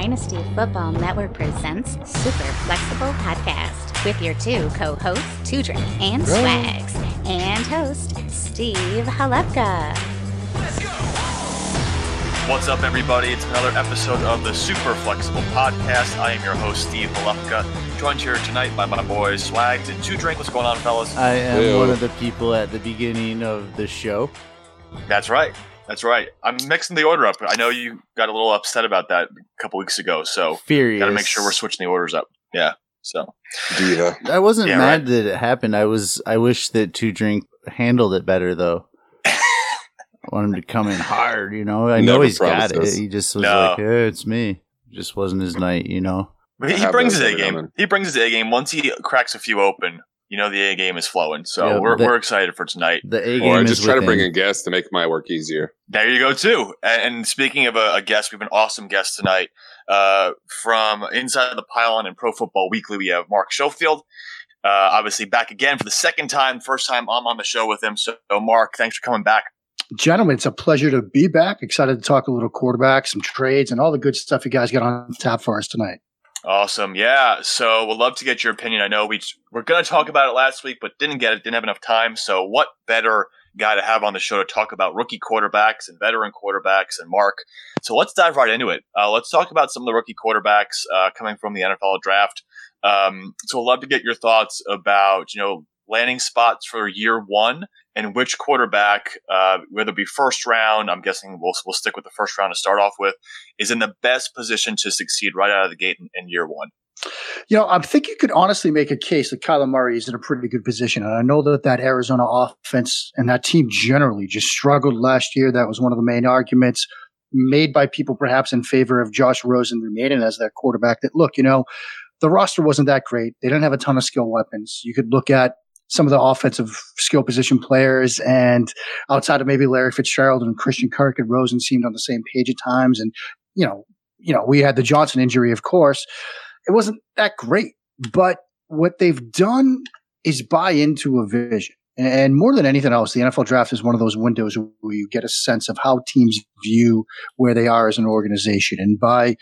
Dynasty Football Network presents Super Flexible Podcast with your two co-hosts, Two Drink and Swags, and host Steve Halupka. What's up, everybody? It's another episode of the Super Flexible Podcast. I am your host, Steve Halupka, joined here tonight by my boys, Swags and Two Drink. What's going on, fellas? I am Ew. one of the people at the beginning of the show. That's right. That's right. I'm mixing the order up. I know you got a little upset about that a couple weeks ago, so Furious. got to make sure we're switching the orders up. Yeah. So Diva. I wasn't Yeah, mad that it happened. I was. I wish that Two Drink handled it better, though. I want him to come in hard. You know, I know Never he's got promised it. He just was No. like, hey, "It's me." Just wasn't his night. You know. but he, he brings his A game. He brings his A game. Once he cracks a few open, you know the A game is flowing. So Yeah, we're the- we're excited for tonight. The A game Or I is just try to bring within. in guests to make my work easier. There you go, too. And, and speaking of a, a guest, we have an awesome guest tonight uh, from Inside the Pylon and Pro Football Weekly. We have Mark Schofield, uh, obviously back again for the second time. First time I'm on the show with him. So, Mark, thanks for coming back. Gentlemen, it's a pleasure to be back. Excited to talk a little quarterback, some trades, and all the good stuff you guys got on tap for us tonight. Awesome, yeah. So we'd love to get your opinion. I know we we're going to talk about it last week, but didn't get it. Didn't have enough time. So what better guy to have on the show to talk about rookie quarterbacks and veteran quarterbacks and Mark. So let's dive right into it. Uh, let's talk about some of the rookie quarterbacks uh, coming from the NFL draft. Um, so I'd love to get your thoughts about you know landing spots for year one and which quarterback, uh, whether it be first round, I'm guessing we'll we'll stick with the first round to start off with, is in the best position to succeed right out of the gate in, in year one. You know, I think you could honestly make a case that Kyler Murray is in a pretty good position. And I know that that Arizona offense and that team generally just struggled last year. That was one of the main arguments made by people perhaps in favor of Josh Rosen remaining as their quarterback. That, look, you know, the roster wasn't that great. They didn't have a ton of skill weapons. You could look at some of the offensive skill position players and outside of maybe Larry Fitzgerald and Christian Kirk and Rosen seemed on the same page at times. And, you know, you know, we had the Johnson injury, of course. It wasn't that great, but what they've done is buy into a vision. And more than anything else, the NFL draft is one of those windows where you get a sense of how teams view where they are as an organization. And by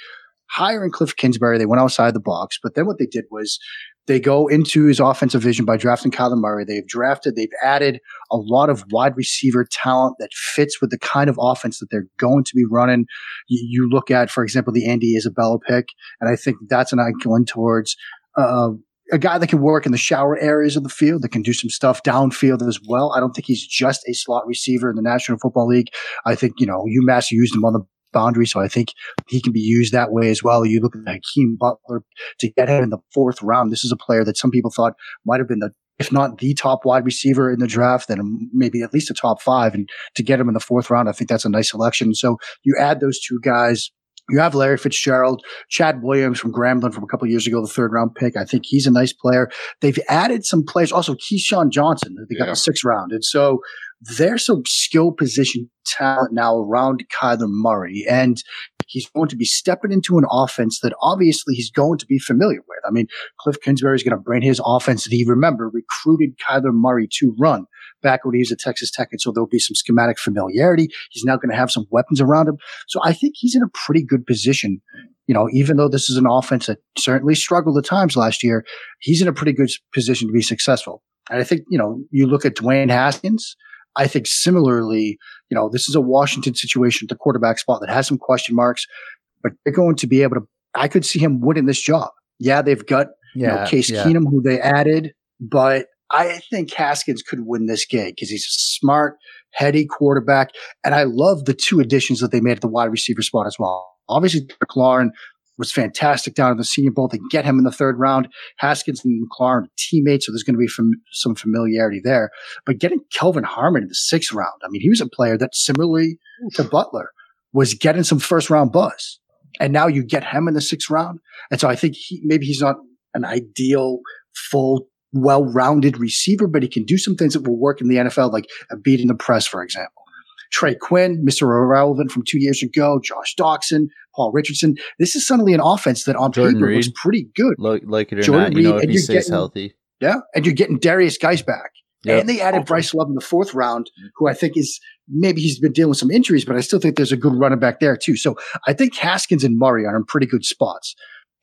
hiring Cliff Kingsbury, they went outside the box. But then what they did was they go into his offensive vision by drafting Kyler Murray. They've drafted, they've added a lot of wide receiver talent that fits with the kind of offense that they're going to be running. You, you look at, for example, the Andy Isabella pick, and I think that's an eye going towards uh, a guy that can work in the shower areas of the field, that can do some stuff downfield as well. I don't think he's just a slot receiver in the National Football League. I think, you know, UMass used him on the boundary, so I think he can be used that way as well. You look at Hakeem Butler to get him in the fourth round. This is a player that some people thought might have been the if not the top wide receiver in the draft, then maybe at least a top five. And to get him in the fourth round, I think that's a nice selection. So you add those two guys. You have Larry Fitzgerald, Chad Williams from Grambling from a couple years ago, the third round pick. I think he's a nice player. They've added some players, also KeeSean Johnson, they got Yeah. the sixth round. And so there's some skill position talent now around Kyler Murray. And he's going to be stepping into an offense that obviously he's going to be familiar with. I mean, Cliff Kingsbury is going to bring his offense that he, remember, recruited Kyler Murray to run back when he was at Texas Tech. And so there'll be some schematic familiarity. He's now going to have some weapons around him. So I think he's in a pretty good position. You know, even though this is an offense that certainly struggled at times last year, he's in a pretty good position to be successful. And I think, you know, you look at Dwayne Haskins, I think similarly, you know, this is a Washington situation at the quarterback spot that has some question marks, but they're going to be able to, I could see him winning this job. Yeah, they've got, you know, Case yeah. Keenum, who they added, but I think Haskins could win this game because he's a smart, heady quarterback. And I love the two additions that they made at the wide receiver spot as well. Obviously, McLaurin was fantastic down in the Senior Bowl. They get him in the third round. Haskins and McLaurin are teammates, so there's going to be fam- some familiarity there. But getting Kelvin Harmon in the sixth round, I mean, he was a player that similarly to Butler was getting some first round buzz. And now you get him in the sixth round. And so I think he, maybe he's not an ideal, full, well rounded receiver, but he can do some things that will work in the NFL, like beating the press, for example. Trey Quinn, Mr. Irrelevant from two years ago, Josh Doctson, Paul Richardson. This is suddenly an offense that on Jordan paper was Reed. pretty good. Like, like it or Jordan not, you know, if and he you're stays getting- healthy. Yeah. And you're getting Derrius Guice back. Yep. And they added Bryce Love in the fourth round, who I think is maybe he's been dealing with some injuries, but I still think there's a good running back there too. So I think Haskins and Murray are in pretty good spots.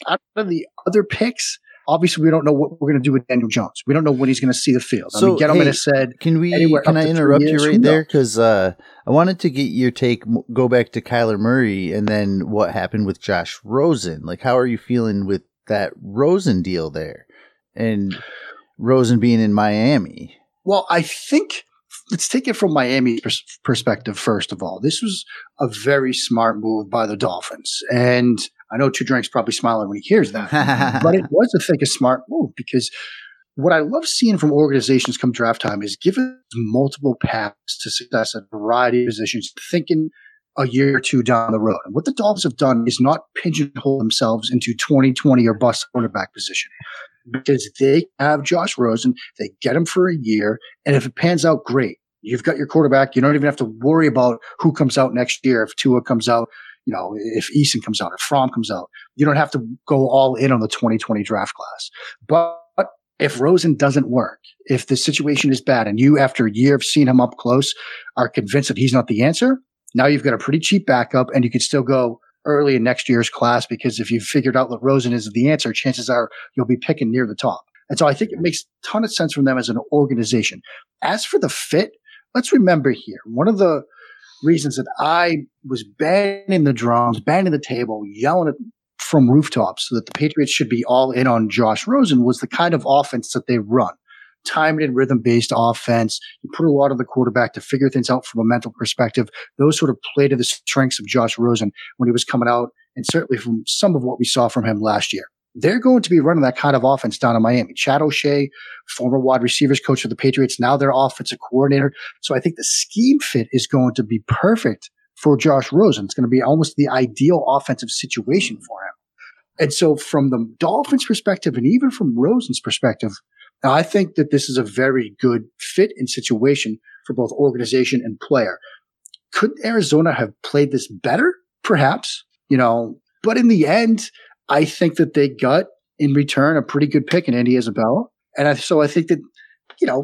Out of the other picks, obviously we don't know what we're going to do with Daniel Jones. We don't know when he's going to see the field. I So, mean, Gettleman hey, has said Can we? Can I interrupt you right there? Because uh, I wanted to get your take. Go back to Kyler Murray, and then what happened with Josh Rosen. Like, how are you feeling with that Rosen deal there, and Rosen being in Miami? Well, I think let's take it from Miami pers- perspective. First of all, this was a very smart move by the Dolphins, and I know Two Drinks probably smiling when he hears that, but it was, I think, a smart move because what I love seeing from organizations come draft time is given multiple paths to success at a variety of positions, thinking a year or two down the road. And what the Dolphins have done is not pigeonhole themselves into 2020 or bust quarterback position because they have Josh Rosen, they get him for a year, and if it pans out, great. You've got your quarterback. You don't even have to worry about who comes out next year. If Tua comes out, you know, if Eason comes out, if Fromm comes out, you don't have to go all in on the 2020 draft class. But if Rosen doesn't work, if the situation is bad and you, after a year of seeing him up close, are convinced that he's not the answer, now you've got a pretty cheap backup and you can still go early in next year's class because if you've figured out that Rosen is the answer, chances are you'll be picking near the top. And so I think it makes a ton of sense from them as an organization. As for the fit, let's remember here, one of the reasons that I was banging the drums, banging the table, yelling at from rooftops that the Patriots should be all in on Josh Rosen was the kind of offense that they run. Timed and rhythm based offense. You put a lot of the quarterback to figure things out from a mental perspective. Those sort of play to the strengths of Josh Rosen when he was coming out, and certainly from some of what we saw from him last year. They're going to be running that kind of offense down in Miami. Chad O'Shea, former wide receivers coach of the Patriots, now their offensive coordinator. So I think the scheme fit is going to be perfect for Josh Rosen. It's going to be almost the ideal offensive situation for him. And so from the Dolphins perspective and even from Rosen's perspective, I think that this is a very good fit and situation for both organization and player. Could Arizona have played this better? Perhaps, you know, but in the end, I think that they got in return a pretty good pick in Andy Isabella. And I, so I think that, you know,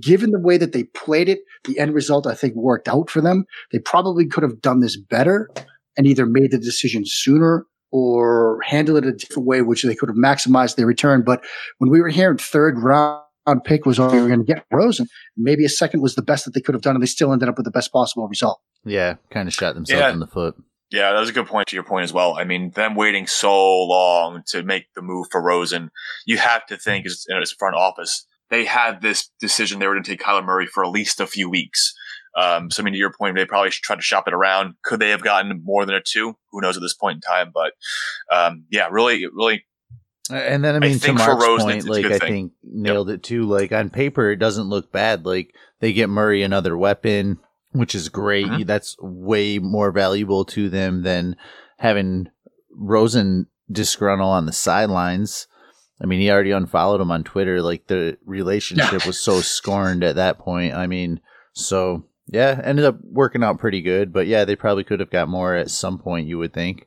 given the way that they played it, the end result I think worked out for them. They probably could have done this better and either made the decision sooner or handled it a different way, which they could have maximized their return. But when we were hearing third round pick was all we were going to get Rosen, maybe a second was the best that they could have done, and they still ended up with the best possible result. Yeah, kind of shot themselves Yeah. in the foot. Yeah, that was a good point to your point as well. I mean, them waiting so long to make the move for Rosen, you have to think as, as a front office, they had this decision they were going to take Kyler Murray for at least a few weeks. Um, so, I mean, to your point, they probably tried to shop it around. Could they have gotten more than a two? Who knows at this point in time? But um, yeah, really, really, And then I mean, to think for Mark's Rosen, point, it's- it's like I thing. think nailed it too. Like on paper, it doesn't look bad. Like they get Murray another weapon, which is great. Mhm. That's way more valuable to them than having Rosen disgruntle on the sidelines. I mean, he already unfollowed him on Twitter. Like the relationship was so scorned at that point. I mean, so yeah, ended up working out pretty good. But yeah, they probably could have got more at some point. You would think.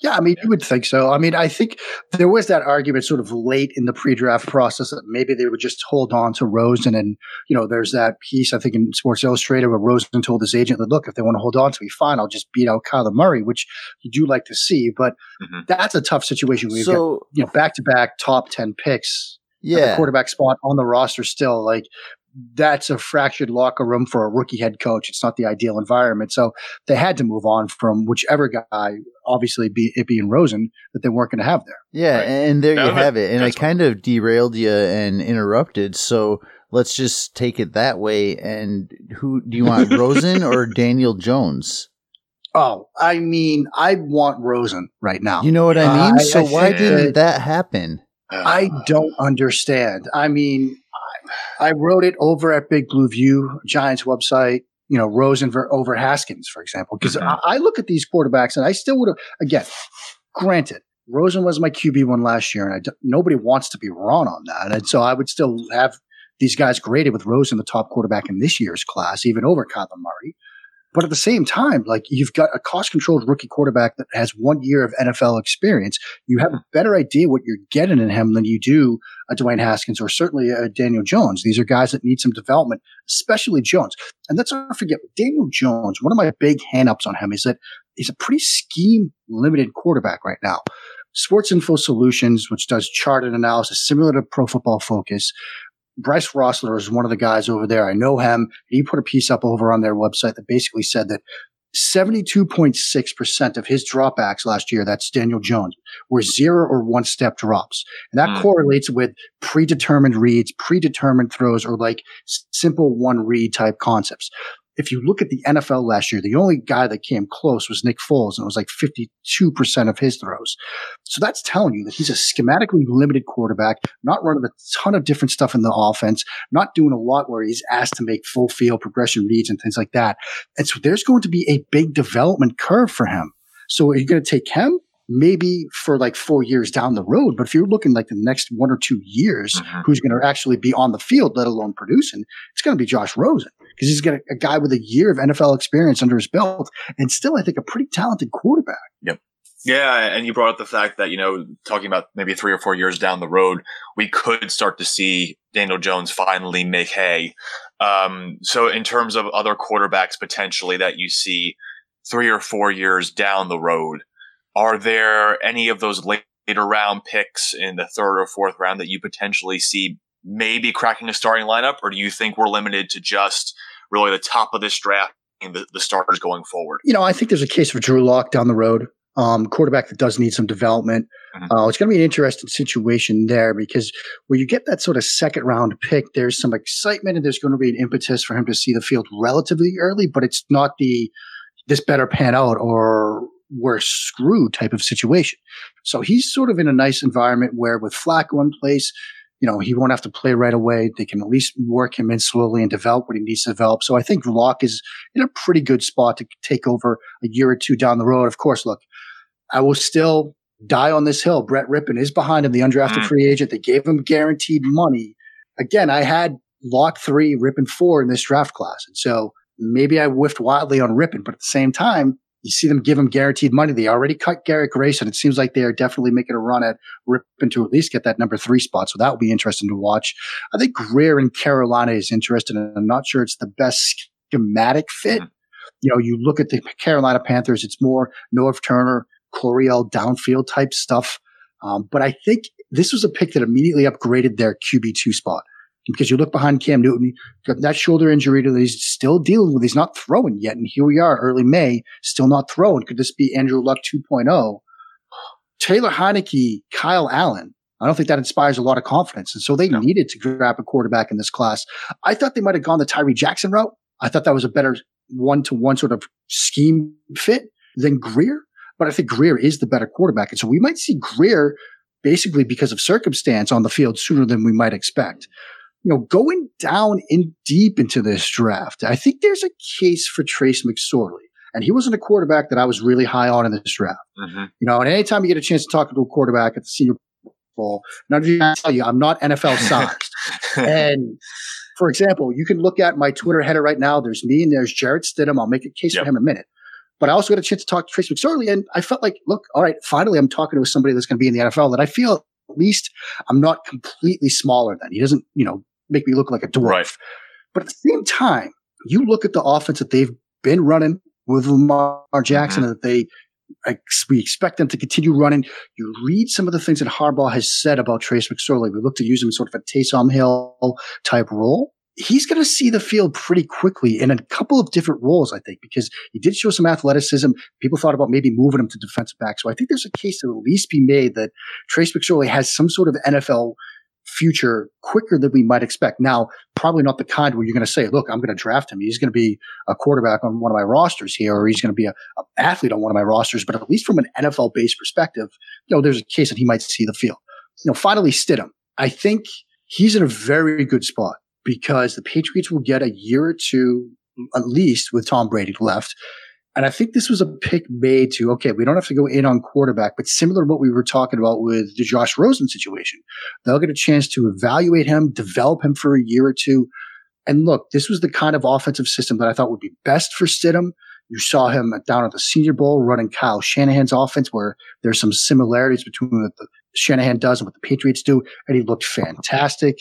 Yeah, I mean, you would think so. I mean, I think there was that argument sort of late in the pre-draft process that maybe they would just hold on to Rosen. And, you know, there's that piece, I think, in Sports Illustrated where Rosen told his agent that, look, if they want to hold on to me, fine, I'll just beat out Kyler Murray, which you do like to see. But Mhm. that's a tough situation where you've got, you know, back-to-back top 10 picks at the yeah, quarterback spot on the roster still. Like, that's a fractured locker room for a rookie head coach. It's not the ideal environment. So they had to move on from whichever guy, obviously be, it being Rosen, that they weren't going to have there. Yeah, Right. and there That you have it. And I kind of derailed you and interrupted. So let's just take it that way. And who do you want, Rosen or Daniel Jones? Oh, I mean, I want Rosen right now. You know what I uh, mean? I- so I why think didn't that- that happen? I don't understand. I mean, I, wrote it over at Big Blue View, Giants website. You know, Rosen ver- over Haskins, for example, because Mhm. I, I look at these quarterbacks and I still would have. Again, granted, Rosen was my QB one last year, and I d- nobody wants to be wrong on that, and so I would still have these guys graded with Rosen the top quarterback in this year's class, even over Kyler Murray. But at the same time, like you've got a cost controlled rookie quarterback that has one year of NFL experience. You have a better idea what you're getting in him than you do a Dwayne Haskins or certainly a Daniel Jones. These are guys that need some development, especially Jones. And let's not forget Daniel Jones. One of my big hangups on him is that he's a pretty scheme limited quarterback right now. Sports Info Solutions, which does chart and analysis similar to Pro Football Focus, Bryce Rossler is one of the guys over there. I know him. He put a piece up over on their website that basically said that 72.6% of his dropbacks last year, that's Daniel Jones, were zero or one step drops. And that mm. correlates with predetermined reads, predetermined throws, or like simple one read type concepts if you look at the NFL last year, the only guy that came close was Nick Foles, and it was like 52% of his throws. So that's telling you that he's a schematically limited quarterback, not running a ton of different stuff in the offense, not doing a lot where he's asked to make full field progression reads and things like that. And so there's going to be a big development curve for him. So are you going to take him? Maybe for like four years down the road. But if you're looking like the next one or two years, mm-hmm. who's going to actually be on the field, let alone producing, it's going to be Josh Rosen because he's got a, a, guy with a year of NFL experience under his belt and still, I think, a pretty talented quarterback. Yep. Yeah, and you brought up the fact that you know, talking about maybe three or four years down the road, we could start to see Daniel Jones finally make hay. Um, so, in terms of other quarterbacks potentially that you see three or four years down the road, are there any of those later round picks in the third or fourth round that you potentially see maybe cracking a starting lineup, or do you think we're limited to just really the top of this draft and the, the starters going forward? You know, I think there's a case for Drew Lock down the road. Um, quarterback that does need some development. Mm-hmm. Uh, it's going to be an interesting situation there because when you get that sort of second round pick, there's some excitement and there's going to be an impetus for him to see the field relatively early, but it's not the this better pan out or we're screwed type of situation. So he's sort of in a nice environment where with Flacco in place, you know, he won't have to play right away. They can at least work him in slowly and develop what he needs to develop. So I think Lock is in a pretty good spot to take over a year or two down the road. Of course, look, I will still die on this hill. Brett Rypien is behind him, the undrafted mm. free agent. They gave him guaranteed money. Again, I had Lock three, Rypien four in this draft class. And so maybe I whiffed wildly on Rypien, but at the same time, you see them give him guaranteed money. They already cut Garrett Grayson. It seems like they are definitely making a run at Rypien to at least get that number three spot. So that will be interesting to watch. I think Grier in Carolina is interesting, and I'm not sure it's the best schematic fit. Mm-hmm. You know, you look at the Carolina Panthers, it's more Norv Turner, Coryell downfield type stuff. Um, but I think this was a pick that immediately upgraded their QB2 spot because you look behind Cam Newton, got that shoulder injury that he's still dealing with. He's not throwing yet. And here we are, early May, still not throwing. Could this be Andrew Luck 2.0? Taylor Heinicke, Kyle Allen. I don't think that inspires a lot of confidence. And so they no. needed to grab a quarterback in this class. I thought they might have gone the Tyree Jackson route. I thought that was a better one to one sort of scheme fit than Grier. But I think Grier is the better quarterback. And so we might see Grier basically because of circumstance on the field sooner than we might expect you know, going down in deep into this draft, I think there's a case for Trace McSorley. And he wasn't a quarterback that I was really high on in this draft. Mm-hmm. You know, and anytime you get a chance to talk to a quarterback at the senior bowl, none of you tell you I'm not NFL sized. and for example, you can look at my Twitter header right now. There's me and there's Jarrett Stidham. I'll make a case yep. for him in a minute. But I also got a chance to talk to Trace McSorley, and I felt like, look, all right, finally, I'm talking to somebody that's going to be in the NFL that I feel at least I'm not completely smaller than. He doesn't, you know, make me look like a dwarf. Right. But at the same time, you look at the offense that they've been running with Lamar Jackson mm-hmm. and that they we expect them to continue running. You read some of the things that Harbaugh has said about Trace McSorley. We look to use him sort of a Taysom Hill type role. He's going to see the field pretty quickly in a couple of different roles, I think, because he did show some athleticism. People thought about maybe moving him to defensive back. So I think there's a case to at least be made that Trace McSorley has some sort of NFL future quicker than we might expect. Now, probably not the kind where you're going to say, look, I'm going to draft him. He's going to be a quarterback on one of my rosters here, or he's going to be an athlete on one of my rosters. But at least from an NFL based perspective, you know, there's a case that he might see the field. You know, finally, Stidham. I think he's in a very good spot because the Patriots will get a year or two at least with Tom Brady left and I think this was a pick made to, okay, we don't have to go in on quarterback, but similar to what we were talking about with the Josh Rosen situation. They'll get a chance to evaluate him, develop him for a year or two. And look, this was the kind of offensive system that I thought would be best for Stidham. You saw him down at the Senior Bowl running Kyle Shanahan's offense, where there's some similarities between what the Shanahan does and what the Patriots do, and he looked fantastic.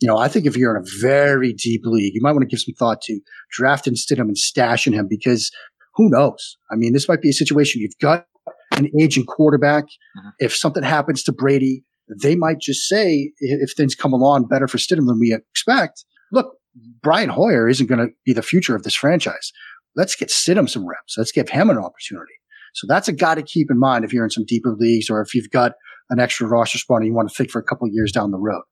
You know, I think if you're in a very deep league, you might want to give some thought to drafting Stidham and stashing him because who knows? I mean, this might be a situation you've got an aging quarterback. Mm-hmm. If something happens to Brady, they might just say, if things come along better for Stidham than we expect, look, Brian Hoyer isn't going to be the future of this franchise. Let's get Stidham some reps. Let's give him an opportunity. So that's a guy to keep in mind if you're in some deeper leagues or if you've got an extra roster spot and you want to think for a couple years down the road.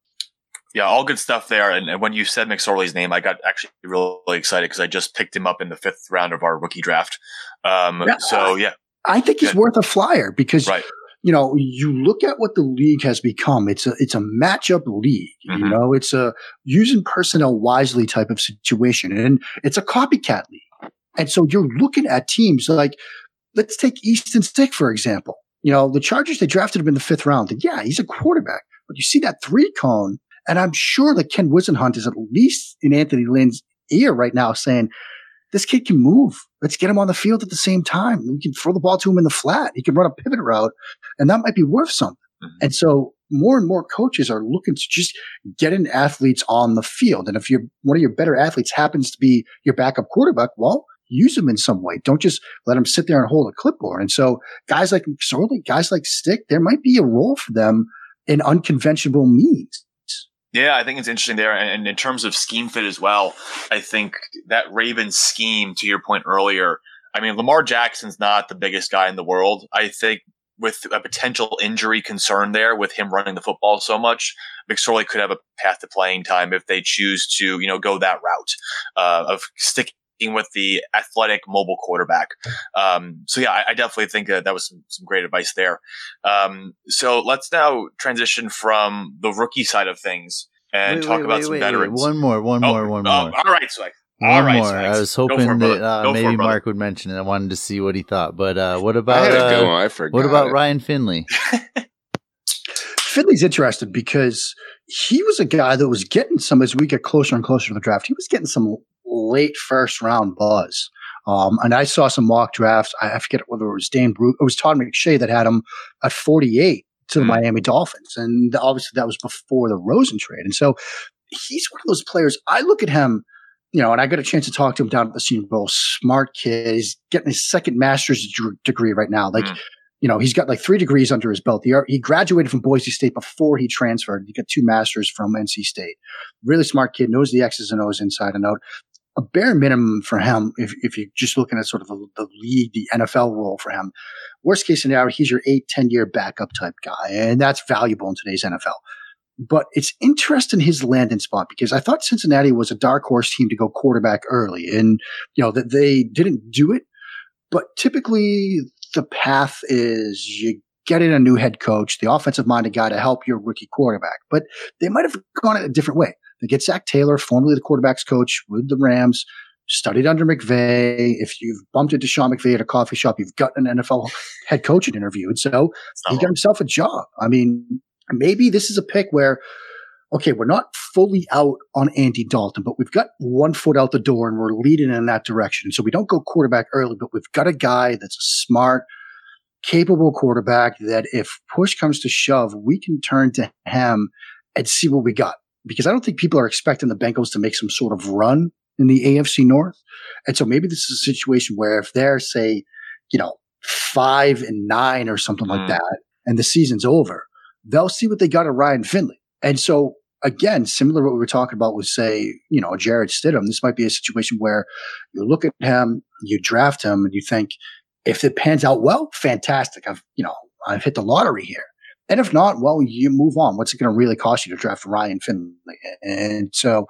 Yeah, all good stuff there. And, and when you said McSorley's name, I got actually really excited because I just picked him up in the fifth round of our rookie draft. Um, yeah, so yeah, I think he's yeah. worth a flyer because right. you know you look at what the league has become. It's a it's a matchup league. Mm-hmm. You know, it's a using personnel wisely type of situation, and it's a copycat league. And so you're looking at teams like let's take Easton Stick for example. You know, the Chargers they drafted him in the fifth round. And yeah, he's a quarterback, but you see that three cone and I'm sure that Ken Whisenhunt is at least in Anthony Lynn's ear right now saying, this kid can move. Let's get him on the field at the same time. We can throw the ball to him in the flat. He can run a pivot route and that might be worth something. Mm-hmm. And so more and more coaches are looking to just get in athletes on the field. And if you're one of your better athletes happens to be your backup quarterback, well, use them in some way. Don't just let them sit there and hold a clipboard. And so guys like McSorley, guys like Stick, there might be a role for them in unconventional means. Yeah, I think it's interesting there. And in terms of scheme fit as well, I think that Ravens scheme, to your point earlier, I mean, Lamar Jackson's not the biggest guy in the world. I think with a potential injury concern there with him running the football so much, McSorley could have a path to playing time if they choose to, you know, go that route uh, of sticking with the athletic mobile quarterback. Um, so yeah, I, I, definitely think that that was some, some great advice there. Um, so let's now transition from the rookie side of things and wait, talk wait, about wait, some veterans. One more, one oh, more, one oh, more. all right, Swag. All right, more. I was hoping that uh, maybe Mark would mention it. I wanted to see what he thought. But uh, what about uh, I forgot what about it. Ryan Finley? Finley's interested because he was a guy that was getting some as we get closer and closer to the draft. He was getting some late first round buzz. Um, and I saw some mock drafts. I, forget whether it was Dane Brugler, it was Todd McShay that had him at 48 to the mm. Miami Dolphins. And obviously that was before the Rosen trade. And so he's one of those players. I look at him, you know, and I got a chance to talk to him down at the Senior Bowl. Smart kid. He's getting his second master's degree right now. Like, mm. you know, he's got like three degrees under his belt. He, he graduated from Boise State before he transferred. He got two masters from NC State. Really smart kid, knows the X's and O's inside and out a bare minimum for him, if, if you're just looking at sort of the, the league, the NFL role for him, worst case scenario, he's your eight, 10 year backup type guy. And that's valuable in today's NFL. But it's interesting his landing spot because I thought Cincinnati was a dark horse team to go quarterback early and, you know, that they didn't do it. But typically the path is you get in a new head coach, the offensive minded guy to help your rookie quarterback. But they might have gone a different way. They get Zac Taylor, formerly the quarterback's coach with the Rams, studied under McVay. If you've bumped into Sean McVay at a coffee shop, you've got an NFL head coaching interview. And so he got himself a job. I mean, maybe this is a pick where, okay, we're not fully out on Andy Dalton, but we've got one foot out the door and we're leading in that direction. So we don't go quarterback early, but we've got a guy that's a smart, capable quarterback that if push comes to shove, we can turn to him and see what we got. Because I don't think people are expecting the Bengals to make some sort of run in the AFC North. And so maybe this is a situation where if they're, say, you know, five and nine or something mm. like that, and the season's over, they'll see what they got at Ryan Finley. And so again, similar to what we were talking about with, say, you know, Jarrett Stidham, this might be a situation where you look at him, you draft him, and you think, if it pans out well, fantastic. I've, you know, I've hit the lottery here. And if not, well, you move on. What's it going to really cost you to draft Ryan Finley? And so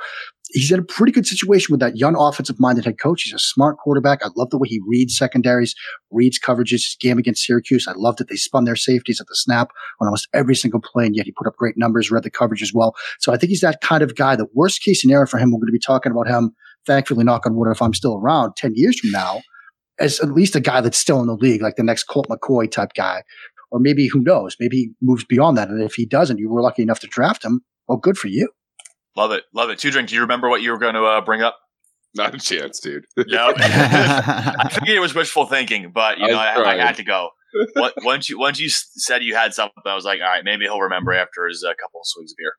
he's in a pretty good situation with that young offensive minded head coach. He's a smart quarterback. I love the way he reads secondaries, reads coverages. His game against Syracuse, I loved that they spun their safeties at the snap on almost every single play, and yet he put up great numbers, read the coverage as well. So I think he's that kind of guy. The worst case scenario for him, we're going to be talking about him, thankfully, knock on wood, if I'm still around 10 years from now, as at least a guy that's still in the league, like the next Colt McCoy type guy or maybe who knows? Maybe he moves beyond that. And if he doesn't, you were lucky enough to draft him. Well, good for you. Love it, love it. Two drink. Do you remember what you were going to uh, bring up? Not a chance, dude. No, I figured it was wishful thinking, but you I know, I, I had to go. What- once you once you said you had something, I was like, all right, maybe he'll remember after his uh, couple of swigs of beer.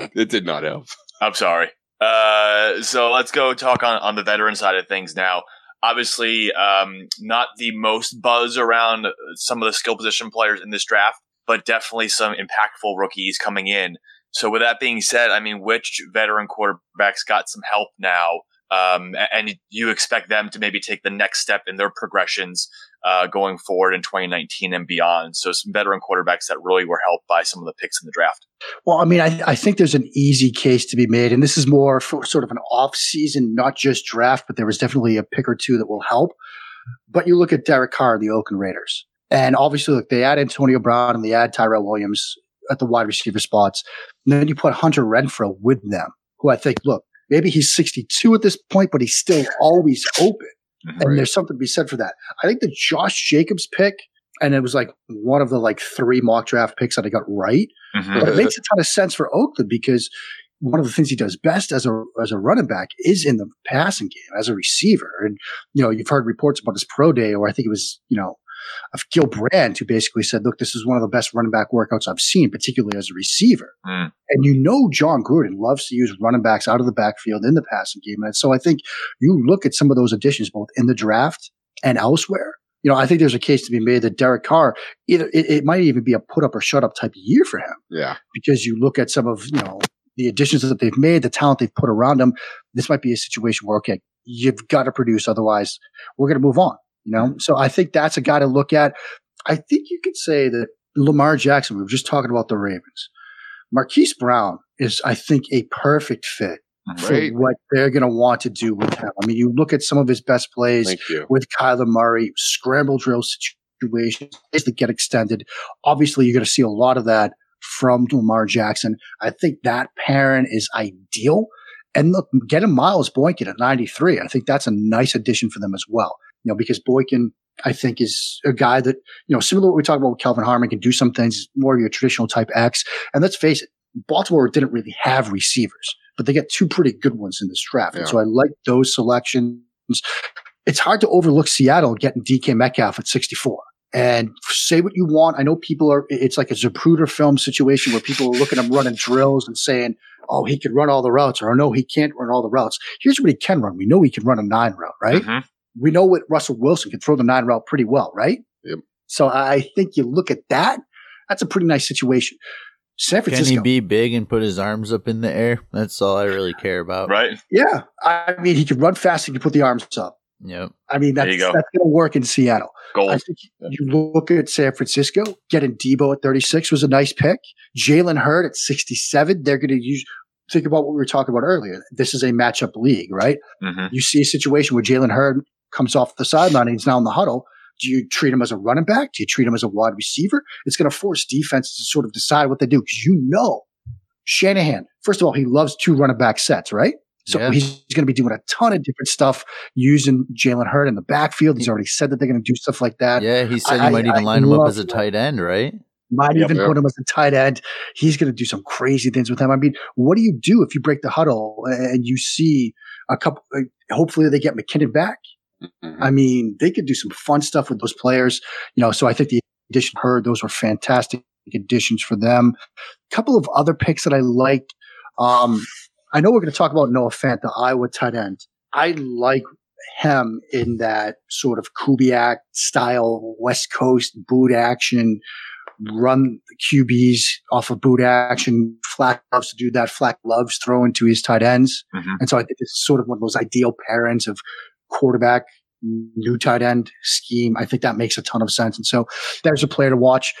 But it did not help. I'm sorry. Uh, so let's go talk on, on the veteran side of things now. Obviously, um, not the most buzz around some of the skill position players in this draft, but definitely some impactful rookies coming in. So with that being said, I mean, which veteran quarterbacks got some help now? Um, and you expect them to maybe take the next step in their progressions uh, going forward in 2019 and beyond. So some veteran quarterbacks that really were helped by some of the picks in the draft. Well, I mean, I, I think there's an easy case to be made, and this is more for sort of an off season, not just draft, but there was definitely a pick or two that will help. But you look at Derek Carr, the Oakland Raiders, and obviously, look, they add Antonio Brown and they add Tyrell Williams at the wide receiver spots. And then you put Hunter Renfrow with them, who I think, look, maybe he's 62 at this point, but he's still always open. Mhm. And there's something to be said for that. I think the Josh Jacobs pick, and it was like one of the like three mock draft picks that I got right. Mhm. But it makes a ton of sense for Oakland because one of the things he does best as a as a running back is in the passing game as a receiver. And you know, you've heard reports about his pro day, or I think it was you know of Gil Brandt who basically said, "Look, this is one of the best running back workouts I've seen, particularly as a receiver." Mm. And you know, Jon Gruden loves to use running backs out of the backfield in the passing game, and so I think you look at some of those additions both in the draft and elsewhere. You know, I think there's a case to be made that Derek Carr, either it, it might even be a put up or shut up type of year for him Yeah. because you look at some of you know the additions that they've made, the talent they've put around them. This might be a situation where okay, you've got to produce, otherwise we're going to move on. You know, so I think that's a guy to look at. I think you could say that Lamar Jackson. We were just talking about the Ravens. Marquise Brown is, I think, a perfect fit for what they're going to want to do with him. I mean, you look at some of his best plays with Kyler Murray, scramble drill situations that get extended. Obviously, you're going to see a lot of that from Lamar Jackson. I think that pairing is ideal. And look, getting Miles Boykin at 93, I think that's a nice addition for them as well. You know, because Boykin, I think, is a guy that, you know, similar to what we talked about with Calvin Harmon, can do some things more of your traditional type X. And let's face it, Baltimore didn't really have receivers, but they get two pretty good ones in this draft. And so I like those selections. It's hard to overlook Seattle getting DK Metcalf at 64. And say what you want. I know people are, it's like a Zapruder film situation where people are looking at him running drills and saying, oh, he can run all the routes, or no, he can't run all the routes. Here's what he can run. We know he can run a nine route, right? Mhm. We know what Russell Wilson can throw the nine route pretty well, right? Yep. So I think you look at that, that's a pretty nice situation. San Francisco. Can he be big and put his arms up in the air? That's all I really care about. Right? yeah. I mean, he can run fast. He can put the arms up. Yep. I mean, that's, go. that's going to work in Seattle. Gold. I think you look at San Francisco, getting Deebo at 36 was a nice pick. Jalen Hurd at 67, they're going to use, think about what we were talking about earlier. This is a matchup league, right? hmm You see a situation where Jalen Hurd comes off the sideline and he's now in the huddle. Do you treat him as a running back? Do you treat him as a wide receiver? It's going to force defenses to sort of decide what they do because you know Shanahan, first of all, he loves two running back sets, right? So Yeah. he's going to be doing a ton of different stuff using Jalen Hurd in the backfield. He's already said that they're going to do stuff like that. Yeah, he said I- you might I- even I line him up as a tight end, right? Might Yep. even Yep. put him as a tight end. He's going to do some crazy things with him. I mean, what do you do if you break the huddle and you see a couple? uh, Hopefully, they get McKinnon back. Mhm. I mean, they could do some fun stuff with those players. You know, so I think the addition heard those were fantastic additions for them. A couple of other picks that I liked. Um, I know we're going to talk about Noah Fant, the Iowa tight end. I like him in that sort of Kubiak style West Coast boot action, run the QBs off of boot action. Flack loves to do that. Flack loves throwing to his tight ends. Mhm. And so I think it's sort of one of those ideal parents of quarterback, new tight end scheme. I think that makes a ton of sense. And so there's a player to watch.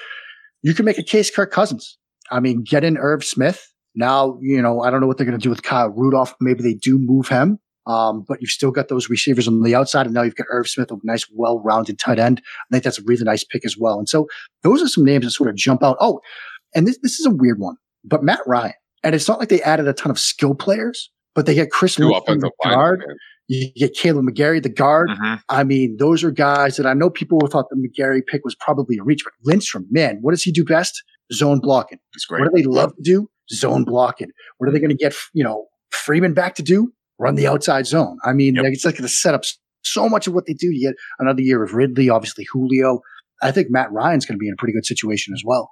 You can make a case Kirk Cousins. I mean, get in Irv Smith. Now, you know, I don't know what they're going to do with Kyle Rudolph. Maybe they do move him. Um, but you've still got those receivers on the outside, and now you've got Irv Smith, a nice, well-rounded tight end. I think that's a really nice pick as well. And so those are some names that sort of jump out. Oh, and this this is a weird one, but Matt Ryan. And it's not like they added a ton of skill players, but they get Chris Two Lindstrom, the guard. man. You get Caleb McGary, the guard. hmm I mean, those are guys that I know people thought the McGary pick was probably a reach, but Lindstrom, man, what does he do best? Zone blocking. It's What do they love to do? zone blocking. What are they going to get, you know, Freeman back to do? Run the outside zone. I mean, Yep. it's like the to set up so much of what they do. You get another year of Ridley, obviously Julio. I think Matt Ryan's going to be in a pretty good situation as well.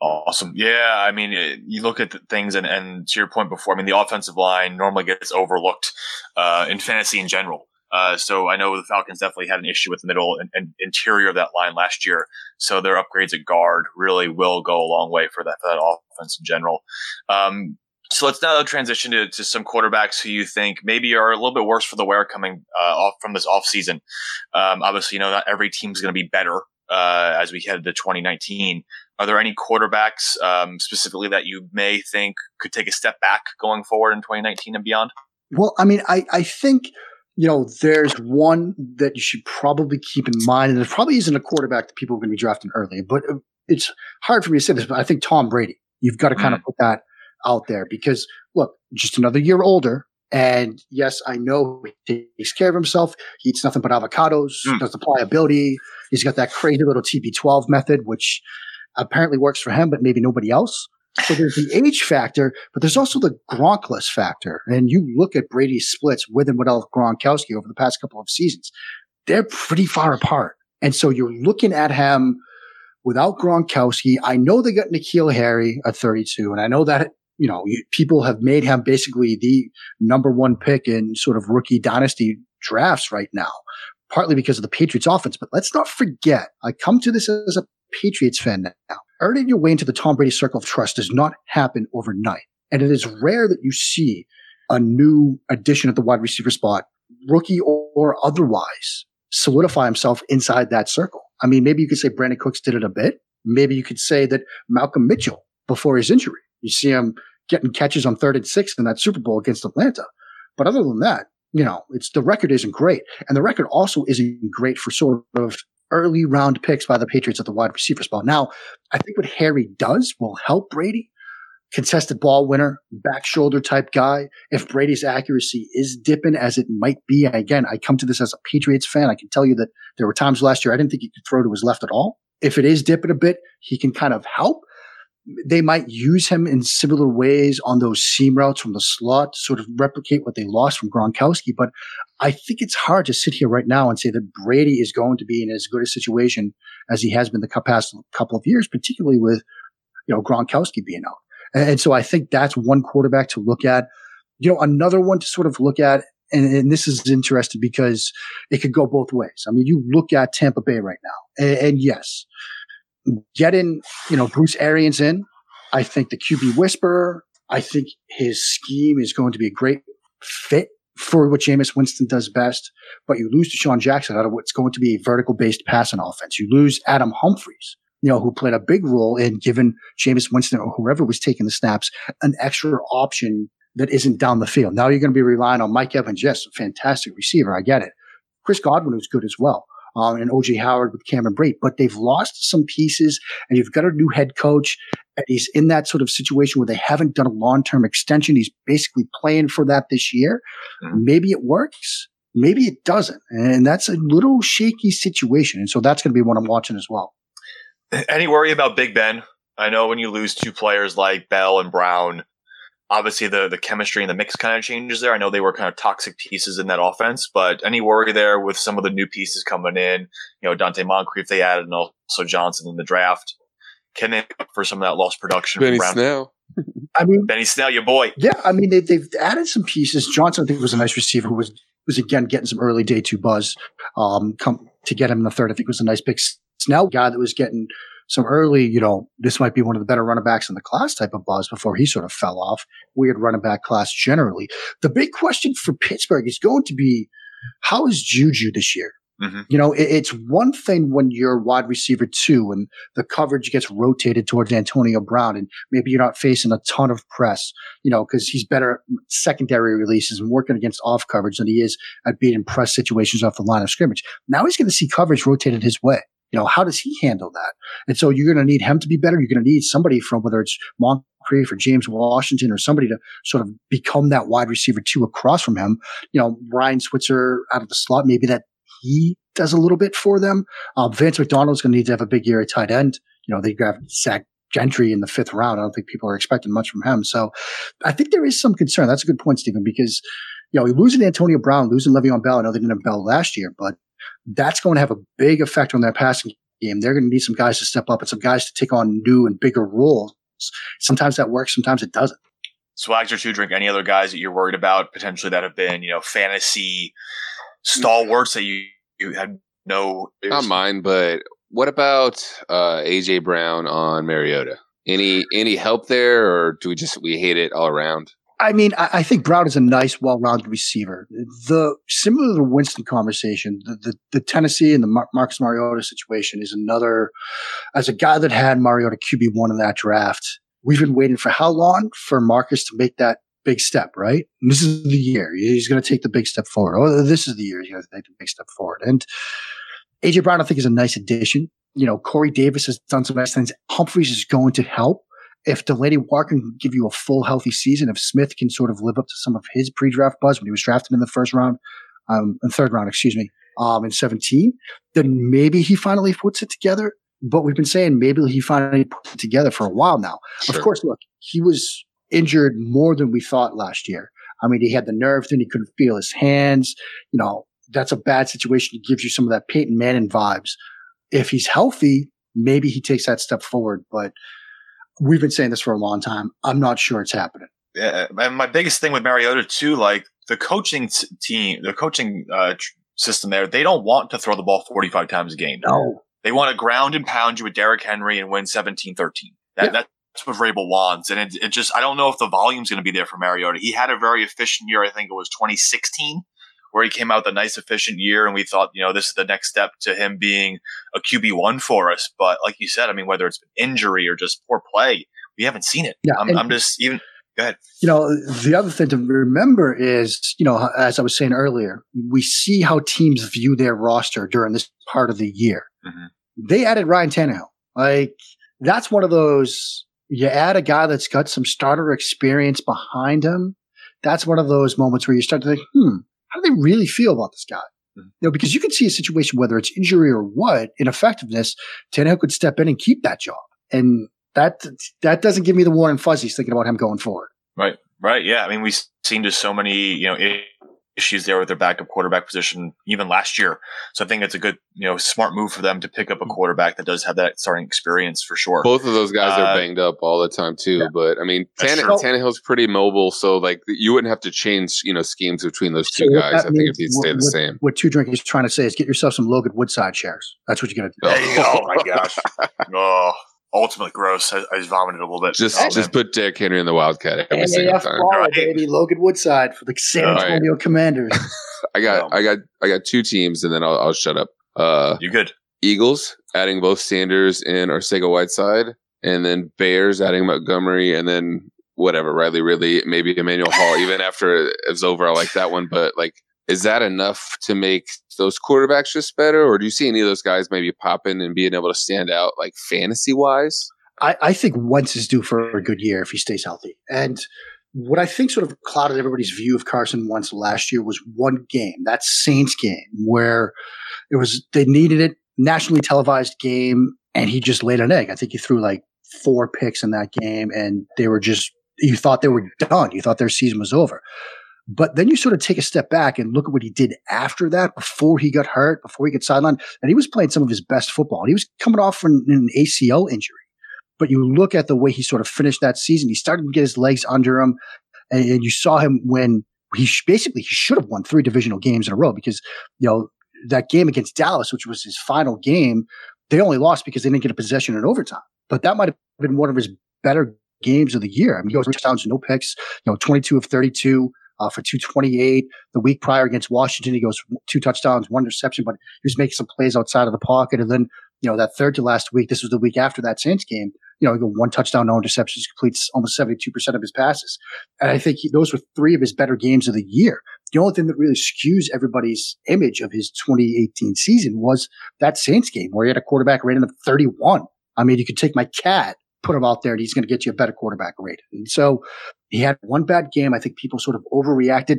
Awesome. Yeah. I mean, it, you look at things, and, and to your point before, I mean, the offensive line normally gets overlooked uh, in fantasy in general. Uh, so I know the Falcons definitely had an issue with the middle and, and interior of that line last year. So their upgrades at guard really will go a long way for that, for that offense in general. Um, so let's now transition to, to some quarterbacks who you think maybe are a little bit worse for the wear coming uh, off from this offseason. Um, obviously, you know, not every team's going to be better uh, as we head to 2019. Are there any quarterbacks um, specifically that you may think could take a step back going forward in 2019 and beyond? Well, I mean, I, I think, you know, there's one that you should probably keep in mind, and it probably isn't a quarterback that people are going to be drafting early, but uh, it's hard for me to say this, but I think Tom Brady, you've got to kind of put that out there because look, just another year older. And yes, I know he takes care of himself. He eats nothing but avocados, Mm. does the pliability. He's got that crazy little TB12 method, which apparently works for him, but maybe nobody else. So there's the age factor, but there's also the Gronkless factor. And you look at Brady's splits with and without Gronkowski over the past couple of seasons, they're pretty far apart. And so you're looking at him without Gronkowski. I know they got N'Keal Harry at 32, and I know that, you know, you, people have made him basically the number one pick in sort of rookie dynasty drafts right now, partly because of the Patriots offense. But let's not forget, I come to this as a Patriots fan now. Earning your way into the Tom Brady circle of trust does not happen overnight. And it is rare that you see a new addition at the wide receiver spot, rookie or, otherwise, solidify himself inside that circle. I mean, maybe you could say Brandin Cooks did it a bit. Maybe you could say that Malcolm Mitchell before his injury, you see him getting catches on third and sixth in that Super Bowl against Atlanta. But other than that, you know, it's the record isn't great. And the record also isn't great for sort of early round picks by the Patriots at the wide receiver spot. Now, I think what Harry does will help Brady. Contested ball winner, back shoulder type guy. If Brady's accuracy is dipping as it might be, again, I come to this as a Patriots fan. I can tell you that there were times last year I didn't think he could throw to his left at all. If it is dipping a bit, he can kind of help. They might use him in similar ways on those seam routes from the slot sort of replicate what they lost from Gronkowski. But I think it's hard to sit here right now and say that Brady is going to be in as good a situation as he has been the past couple of years, particularly with, you know, Gronkowski being out. And so I think that's one quarterback to look at. You know, another one to sort of look at, and, and this is interesting because it could go both ways. I mean, you look at Tampa Bay right now, and, and yes, getting, you know, Bruce Arians in, I think the QB whisperer, I think his scheme is going to be a great fit for what Jameis Winston does best. But you lose DeSean Jackson out of what's going to be a vertical based passing offense. You lose Adam Humphries, you know, who played a big role in giving Jameis Winston or whoever was taking the snaps an extra option that isn't down the field. Now you're going to be relying on Mike Evans. Yes, a fantastic receiver. I get it. Chris Godwin was good as well. Um, and OJ Howard with Cameron Brate, but they've lost some pieces and you've got a new head coach and he's in that sort of situation where they haven't done a long-term extension. He's basically playing for that this year. Mhm. Maybe it works. Maybe it doesn't. And that's a little shaky situation. And so that's going to be what I'm watching as well. Any worry about Big Ben? I know when you lose two players like Bell and Brown, obviously the the chemistry and the mix kind of changes there. I know they were kind of toxic pieces in that offense, but any worry there with some of the new pieces coming in? You know, Donte Moncrief they added, and also Johnson in the draft. Can they make up for some of that lost production Benny from Snell. I mean, Benny Snell, your boy. Yeah, I mean they, they've added some pieces. Johnson, I think, was a nice receiver who was was again getting some early day two buzz. Um, come to get him in the third, I think was a nice pick. Snell guy that was getting some early, you know, this might be one of the better running backs in the class type of buzz before he sort of fell off. Weird running back class generally. The big question for Pittsburgh is going to be how is Juju this year? Mhm. You know, it, it's one thing when you're wide receiver two and the coverage gets rotated towards Antonio Brown and maybe you're not facing a ton of press, you know, because he's better at secondary releases and working against off coverage than he is at being in press situations off the line of scrimmage. Now he's going to see coverage rotated his way. You know, how does he handle that? And so you're going to need him to be better. You're going to need somebody from whether it's Moncrief or James Washington or somebody to sort of become that wide receiver two across from him. You know, Ryan Switzer out of the slot, maybe that he does a little bit for them. Um, Vance McDonald's going to need to have a big year at tight end. You know, they got Zach Gentry in the fifth round. I don't think people are expecting much from him. So I think there is some concern. That's a good point, Stephen, because, you know, losing Antonio Brown, losing Le'Veon Bell. I know they didn't have Bell last year, but that's going to have a big effect on their passing game. They're going to need some guys to step up and some guys to take on new and bigger roles. Sometimes that works, sometimes it doesn't. Swags or two drink any other guys that you're worried about potentially that have been, you know, fantasy stalwarts that you, you had no. Not mine, but what about uh, AJ Brown on Mariota? Any any help there, or do we just we hate it all around? I mean, I, I think Brown is a nice, well-rounded receiver. The similar to the Winston conversation, the, the, the Tennessee and the Mar- Marcus Mariota situation is another. As a guy that had Mariota QB one in that draft, we've been waiting for how long for Marcus to make that big step, right? And this is the year he's going to take the big step forward. Oh, this is the year he's going to take the big step forward. And AJ Brown, I think, is a nice addition. You know, Corey Davis has done some nice things. Humphries is going to help. If Delanie Walker can give you a full healthy season, if Smith can sort of live up to some of his pre-draft buzz when he was drafted in the first round, um, and third round, excuse me, um, in 17, then maybe he finally puts it together. But we've been saying maybe he finally puts it together for a while now. Sure. Of course, look, he was injured more than we thought last year. I mean, he had the nerve then he couldn't feel his hands. You know, that's a bad situation. It gives you some of that Peyton Manning vibes. If he's healthy, maybe he takes that step forward. But we've been saying this for a long time. I'm not sure it's happening. Yeah, and my biggest thing with Mariota too, like the coaching t- team, the coaching uh, tr- system there, they don't want to throw the ball 45 times a game. No, they want to ground and pound you with Derrick Henry and win 17-13. That, yeah. That's what Vrabel wants, and it, it just I don't know if the volume's going to be there for Mariota. He had a very efficient year. I think it was 2016 where he came out with a nice efficient year and we thought, you know, this is the next step to him being a QB1 for us. But like you said, I mean, whether it's been injury or just poor play, we haven't seen it. Yeah, I'm, I'm just even. Go ahead. You know, the other thing to remember is, you know, as I was saying earlier, we see how teams view their roster during this part of the year. Mm-hmm. They added Ryan Tannehill. Like, that's one of those, you add a guy that's got some starter experience behind him. That's one of those moments where you start to think, hmm, how do they really feel about this guy? Mm-hmm. You know, because you can see a situation, whether it's injury or what, ineffectiveness, Tannehill could step in and keep that job. And that that doesn't give me the warm fuzzies thinking about him going forward. Right, right, yeah. I mean, we've seen just so many, you know, issues there with their backup quarterback position even last year. So I think it's a good, you know, smart move for them to pick up a quarterback that does have that starting experience for sure. Both of those guys uh, are banged up all the time too. Yeah. But I mean, Tanne- Tannehill's pretty mobile, so like you wouldn't have to change, you know, schemes between those two so guys. I think if he'd stay the same. What Two Drink is trying to say is get yourself some Logan Woodside shares. That's what you're gonna do. oh my gosh. Oh ultimately gross. I, I, just vomited a little bit. Just oh, just put Derrick Henry in the Wildcat every single time. right. baby. Logan Woodside for the San Antonio right. Commanders. I got I got I got two teams, and then I'll, I'll shut up. Uh, you good? Eagles adding both Sanders and Arcega Whiteside, and then Bears adding Montgomery, and then whatever Riley Ridley, maybe Emmanuel Hall. Even after it's over, I like that one. But like, is that enough to make those quarterbacks just better, or do you see any of those guys maybe popping and being able to stand out like fantasy wise? I, I think Wentz is due for a good year if he stays healthy. And what I think sort of clouded everybody's view of Carson Wentz last year was one game, that Saints game, where it was they needed it, nationally televised game, and he just laid an egg. I think he threw like four picks in that game, and they were just you thought they were done. You thought their season was over. But then you sort of take a step back and look at what he did after that, before he got hurt, before he got sidelined, and he was playing some of his best football. And he was coming off an, an ACL injury. But you look at the way he sort of finished that season. He started to get his legs under him, and, and you saw him when he sh- basically he should have won three divisional games in a row because you know that game against Dallas, which was his final game, they only lost because they didn't get a possession in overtime. But that might have been one of his better games of the year. I mean, he goes touchdowns, no picks, you know, 22 of 32 uh, for 228. The week prior against Washington, he goes two touchdowns, one interception, but he was making some plays outside of the pocket. And then, you know, that third to last week, this was the week after that Saints game, you know, he got one touchdown, no interceptions, completes almost 72% of his passes. And I think he, those were three of his better games of the year. The only thing that really skews everybody's image of his 2018 season was that Saints game where he had a quarterback rating of 31. I mean, you could take my cat, put him out there, and he's going to get you a better quarterback rating. And so he had one bad game. I think people sort of overreacted.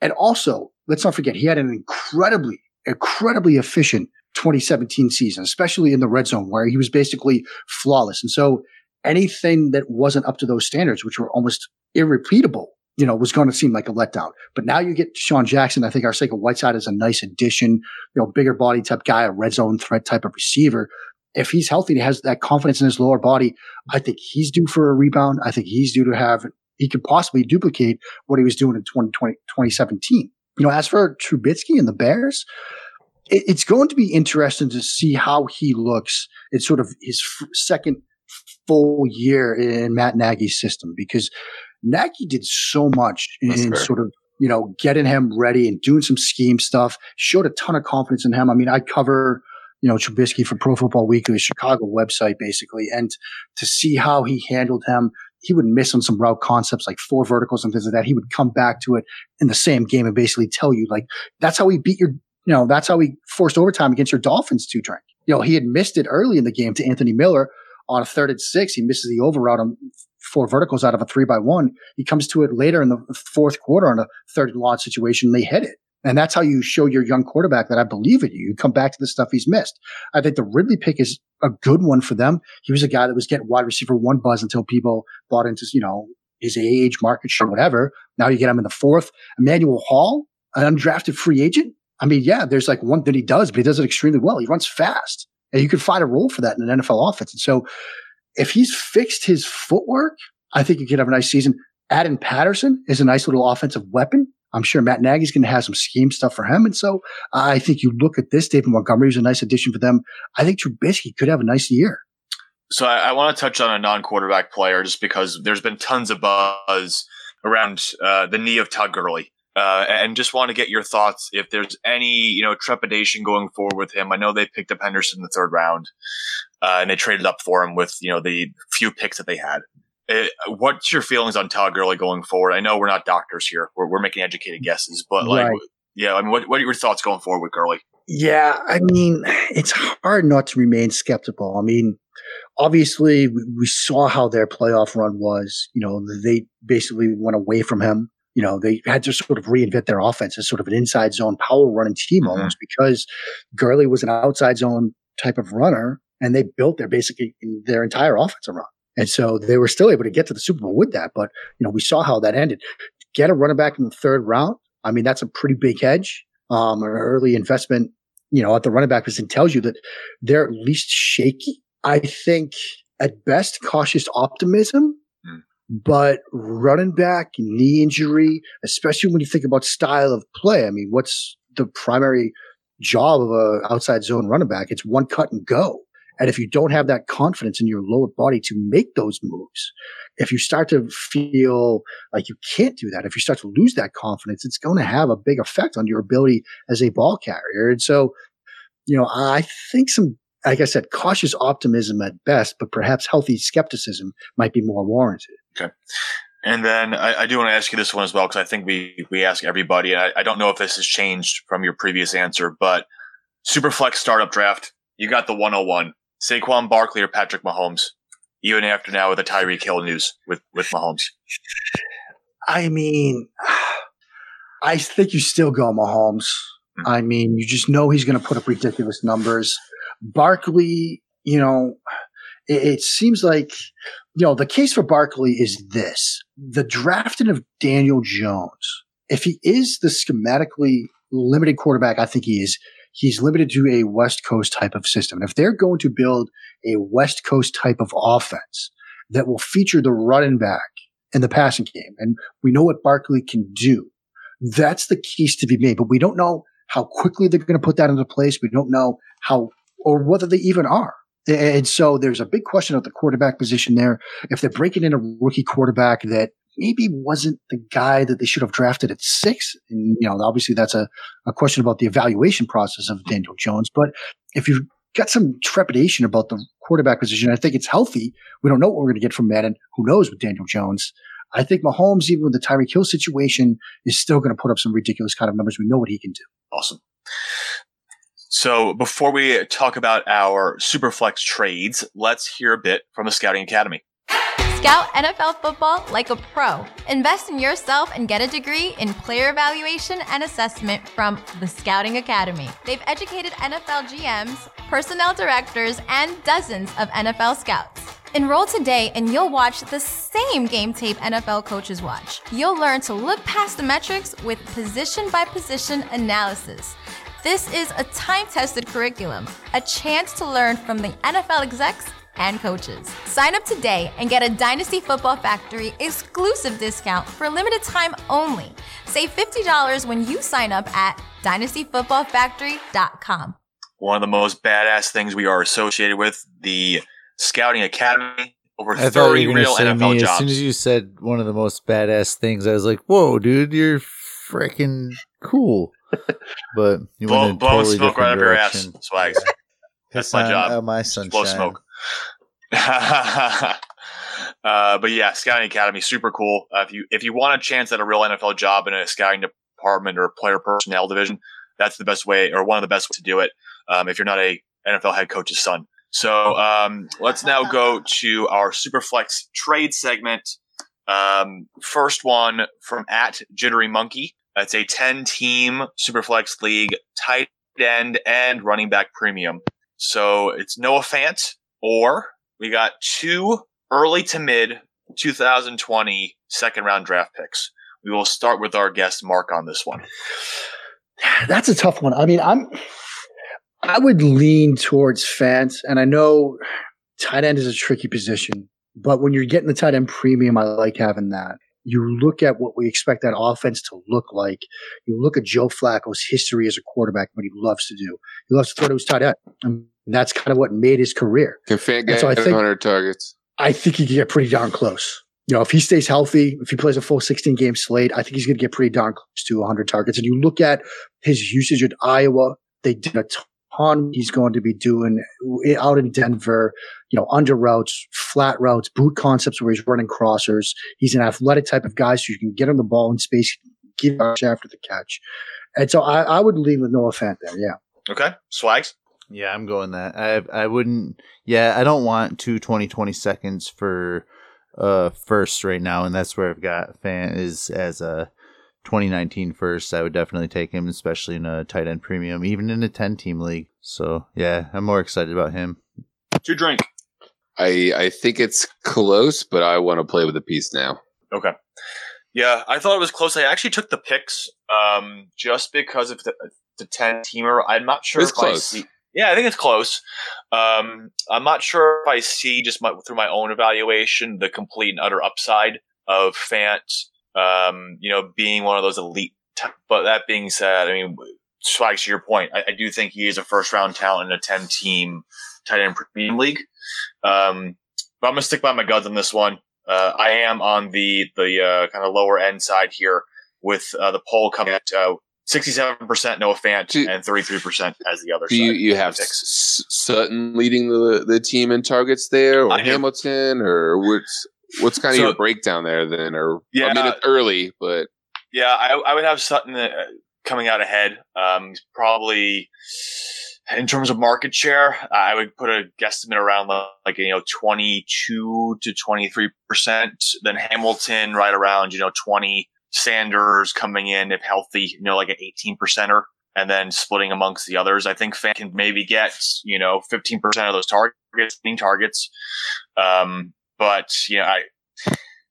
And also, let's not forget, he had an incredibly, incredibly efficient 2017 season, especially in the red zone where he was basically flawless. And so anything that wasn't up to those standards, which were almost irrepeatable, you know, was going to seem like a letdown. But now you get DeSean Jackson. I think Arcega Whiteside is a nice addition, you know, bigger body type guy, a red zone threat type of receiver. If he's healthy and he has that confidence in his lower body, I think he's due for a rebound. I think he's due to have, he could possibly duplicate what he was doing in 2020, 2017. You know, as for Trubisky and the Bears, it, it's going to be interesting to see how he looks in sort of his f- second full year in Matt Nagy's system because Nagy did so much in sort of you know getting him ready and doing some scheme stuff. Showed a ton of confidence in him. I mean, I cover you know Trubisky for Pro Football Weekly, Chicago website, basically, and to see how he handled him. He would miss on some route concepts like four verticals and things like that. He would come back to it in the same game and basically tell you like that's how he beat your you know, that's how he forced overtime against your Dolphins two drink. You know, he had missed it early in the game to Anthony Miller on a third and six. He misses the over route on four verticals out of a three by one. He comes to it later in the fourth quarter on a third and long situation. And They hit it. And that's how you show your young quarterback that I believe in you. You come back to the stuff he's missed. I think the Ridley pick is a good one for them. He was a guy that was getting wide receiver one buzz until people bought into, you know, his age, market share, whatever. Now you get him in the fourth. Emmanuel Hall, an undrafted free agent. I mean, yeah, there's like one that he does, but he does it extremely well. He runs fast. And you could find a role for that in an NFL offense. And so if he's fixed his footwork, I think he could have a nice season. Adam Patterson is a nice little offensive weapon. I'm sure Matt Nagy's going to have some scheme stuff for him. And so I think you look at this, David Montgomery is a nice addition for them. I think Trubisky could have a nice year. So I, I want to touch on a non-quarterback player just because there's been tons of buzz around uh, the knee of Todd Gurley. Uh, and just want to get your thoughts if there's any you know trepidation going forward with him. I know they picked up Henderson in the third round, uh, and they traded up for him with you know the few picks that they had. Uh, what's your feelings on Todd Gurley going forward? I know we're not doctors here; we're, we're making educated guesses, but like, right. yeah, I mean, what, what are your thoughts going forward with Gurley? Yeah, I mean, it's hard not to remain skeptical. I mean, obviously, we, we saw how their playoff run was. You know, they basically went away from him you know, they had to sort of reinvent their offense as sort of an inside zone power running team mm-hmm. almost because Gurley was an outside zone type of runner and they built their basically their entire offense around. And so they were still able to get to the Super Bowl with that. But, you know, we saw how that ended. Get a running back in the third round. I mean, that's a pretty big hedge. Um, an early investment, you know, at the running back position tells you that they're at least shaky. I think at best cautious optimism but running back, knee injury, especially when you think about style of play. I mean, what's the primary job of a outside zone running back? It's one cut and go. And if you don't have that confidence in your lower body to make those moves, if you start to feel like you can't do that, if you start to lose that confidence, it's going to have a big effect on your ability as a ball carrier. And so, you know, I think some, like I said, cautious optimism at best, but perhaps healthy skepticism might be more warranted. Okay. And then I, I do want to ask you this one as well, because I think we, we ask everybody, and I, I don't know if this has changed from your previous answer, but Superflex startup draft, you got the 101. Saquon Barkley or Patrick Mahomes, even after now with the Tyreek Hill news with, with Mahomes. I mean, I think you still go Mahomes. Mm-hmm. I mean, you just know he's going to put up ridiculous numbers. Barkley, you know, it, it seems like you know, the case for Barkley is this the drafting of Daniel Jones. If he is the schematically limited quarterback, I think he is, he's limited to a West Coast type of system. And if they're going to build a West Coast type of offense that will feature the running back in the passing game, and we know what Barkley can do, that's the keys to be made. But we don't know how quickly they're going to put that into place. We don't know how or whether they even are. And so there's a big question at the quarterback position there. If they're breaking in a rookie quarterback that maybe wasn't the guy that they should have drafted at six, and you know, obviously that's a, a question about the evaluation process of Daniel Jones. But if you've got some trepidation about the quarterback position, I think it's healthy. We don't know what we're going to get from Madden. Who knows with Daniel Jones? I think Mahomes, even with the Tyreek Hill situation, is still going to put up some ridiculous kind of numbers. We know what he can do. Awesome. So before we talk about our Superflex trades, let's hear a bit from the Scouting Academy. Scout NFL football like a pro. Invest in yourself and get a degree in player evaluation and assessment from the Scouting Academy. They've educated NFL GMs, personnel directors, and dozens of NFL scouts. Enroll today and you'll watch the same game tape NFL coaches watch. You'll learn to look past the metrics with position by position analysis. This is a time tested curriculum, a chance to learn from the NFL execs and coaches. Sign up today and get a Dynasty Football Factory exclusive discount for limited time only. Save $50 when you sign up at dynastyfootballfactory.com. One of the most badass things we are associated with the Scouting Academy. Over I thought you were going to real say NFL me. jobs. As soon as you said one of the most badass things, I was like, "Whoa, dude, you're freaking cool." But you blow, went in a totally smoke right different up your ass, Swags. That's my Piss job. uh, my Just sunshine. blow smoke. uh, but yeah, scouting academy super cool. Uh, if you if you want a chance at a real NFL job in a scouting department or player personnel division, that's the best way or one of the best ways to do it. Um, if you're not a NFL head coach's son. So um, let's now go to our Superflex trade segment. Um, first one from at Jittery Monkey. That's a 10 team Superflex league, tight end and running back premium. So it's Noah Fant, or we got two early to mid 2020 second round draft picks. We will start with our guest Mark on this one. That's a tough one. I mean, I'm I would lean towards Fant, and I know tight end is a tricky position, but when you're getting the tight end premium, I like having that. You look at what we expect that offense to look like. You look at Joe Flacco's history as a quarterback, what he loves to do. He loves to throw to his tight end. And that's kind of what made his career. Can Fant get so I think- 100 targets? I think he can get pretty darn close. You know, if he stays healthy, if he plays a full 16 game slate, I think he's going to get pretty darn close to 100 targets. And you look at his usage at Iowa, they did a ton. He's going to be doing out in Denver, you know, under routes, flat routes, boot concepts where he's running crossers. He's an athletic type of guy, so you can get him the ball in space, get rush after the catch. And so I, I would leave with Noah Fant there. Yeah. Okay, Swags. Yeah, I'm going that. I I wouldn't. Yeah, I don't want two 2020 seconds for uh first right now, and that's where I've got Fant is as a 2019 first. I would definitely take him, especially in a tight end premium, even in a 10 team league. So yeah, I'm more excited about him. To drink. I I think it's close, but I want to play with the piece now. Okay. Yeah, I thought it was close. I actually took the picks um, just because of the, the 10 teamer. I'm not sure It's if close. I see. Yeah, I think it's close. Um, I'm not sure if I see just my, through my own evaluation the complete and utter upside of Fant, um, you know, being one of those elite. T- but that being said, I mean, Swags, to your point, I, I do think he is a first round talent in a 10 team tight end premium league. Um, but I'm going to stick by my guns on this one. Uh, I am on the the uh, kind of lower end side here with uh, the poll coming at uh, 67% Noah Fant Do- and 33% as the other Do side. you, you have Sutton leading the the team in targets there, or I. Hamilton, or what's what's kind of So- your breakdown there then? Or Yeah. I mean, it's early, but Yeah, I, I would have Sutton uh, coming out ahead. Um, probably in terms of market share, I would put a guesstimate around like, you know twenty two to twenty three percent. Then Hamilton right around you know twenty. Sanders coming in if healthy, you know, like an eighteen percenter. And then splitting amongst the others, I think Fant can maybe get you know fifteen percent of those targets, targets. Um, but you know, I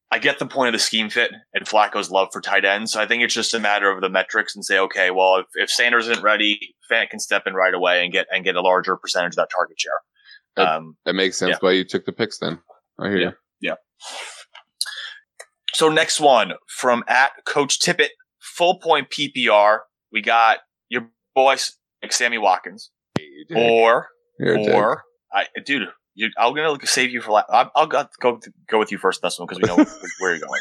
I get the point of the scheme fit and Flacco's love for tight ends. So I think it's just a matter of the metrics and say, okay, well, if, if Sanders isn't ready, Fant can step in right away and get and get a larger percentage of that target share. Yep. Um, that makes sense Yeah. why you took the picks then. I hear you. Yeah. So next one from at Coach Tippett, full point PPR. We got your boy like Sammy Watkins, or or I, dude, you, I'm gonna save you for. La- I'll, I'll go go go with you first on this one because we know where you're going.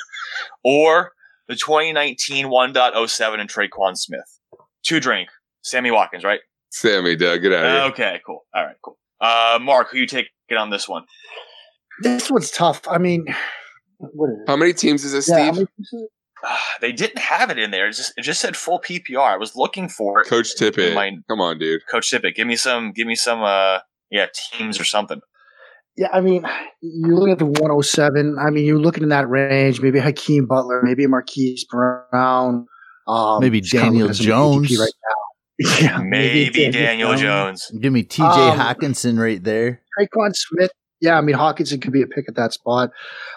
Or the 2019 1.07 and Tre'Quan Smith. Two drink, Sammy Watkins, right? Sammy, Doug, get out of here. Okay, cool. All right, cool. Uh, Mark, who you take it on this one? This one's tough. I mean, what is it? How many teams is this, Yeah, Steve? how many pieces is it? Uh, they didn't have it in there. It just it just said full PPR. I was looking for it. Coach Tippett. My- Come on, dude. Coach Tippett, give me some, give me some, uh, yeah, teams or something. Yeah, I mean, you look at the 107. I mean, you're looking in that range. Maybe Hakeem Butler, maybe Marquise Brown, um, Maybe just Daniel looking at some ADP Jones. right now. yeah, Maybe Daniel Jones. Give me TJ Um, Hockenson right there. Tre'Quan Smith. Yeah, I mean Hockenson could be a pick at that spot.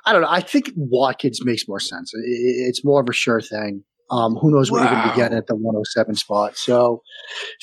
I don't know. I think Watkins makes more sense. It's more of a sure thing. Um, who knows what wow. you're going to be getting at the 107 spot. So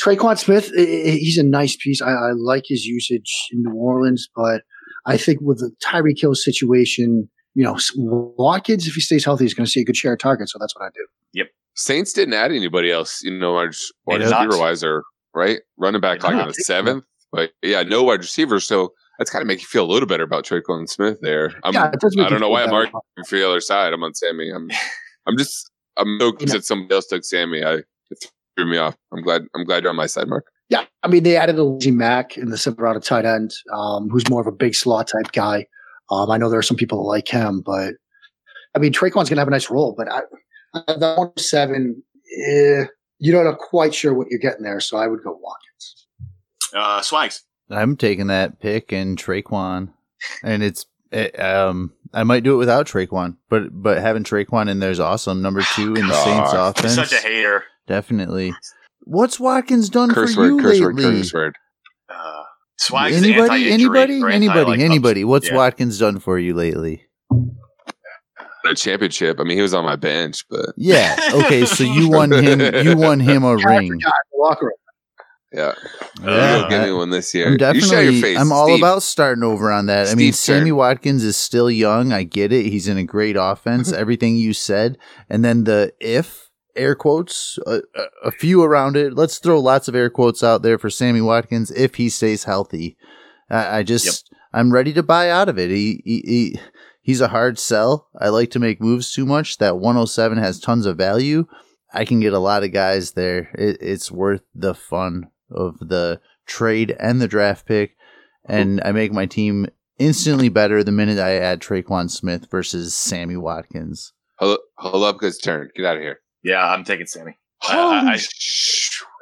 Tre'Quan Smith, he's a nice piece. I, I, like his usage in New Orleans, but I think with the Tyreek Hill situation, you know, Watkins, if he stays healthy, he's going to see a good share of targets. So that's what I do. Yep. Saints didn't add anybody else, you know, wide receiver wise or right running back like on the seventh. But yeah, no wide receivers. So that's kind of make you feel a little better about Tre'Quan Smith there. I'm, yeah, I don't know why I'm arguing for the other side. I'm on Sammy. I'm I'm just I'm so upset yeah. somebody else took Sammy. I it threw me off. I'm glad I'm glad you're on my side, Mark. Yeah, I mean they added Alizé Mack in the seventh round of tight end, um, who's more of a big slot type guy. Um, I know there are some people that like him, but I mean Tre'Quan's gonna have a nice role. But I, the one seven, eh, you're not quite sure what you're getting there, so I would go Watkins. Uh, Swags. I'm taking that pick and Tre'Quan, and it's it, um I might do it without Tre'Quan, but but having Tre'Quan in there is awesome. Number two in the Saints offense. Such a hater. Definitely. What's Watkins done curse for word, you curse lately? Word, curse word. Uh, Swags anybody, anybody, anybody, anybody. What's yeah. Watkins done for you lately? A championship. I mean, he was on my bench, but yeah. Okay, so you won him. You won him a ring. Walker. Yeah. Yeah. give me one this year. I'm definitely, I'm all Steve. about starting over on that. I mean, Sammy Watkins is still young. I get it. He's in a great offense. Everything you said. And then the if air quotes, a, a, few around it. Let's throw lots of air quotes out there for Sammy Watkins if he stays healthy. I, I just, yep. I'm ready to buy out of it. He, he, he, he's a hard sell. I like to make moves too much. That 107 has tons of value. I can get a lot of guys there. It, it's worth the fun of the trade and the draft pick, and I make my team instantly better the minute I add Tre'Quan Smith versus Sammy Watkins. Halupka's turn. Get out of here. Yeah, I'm taking Sammy. I, I,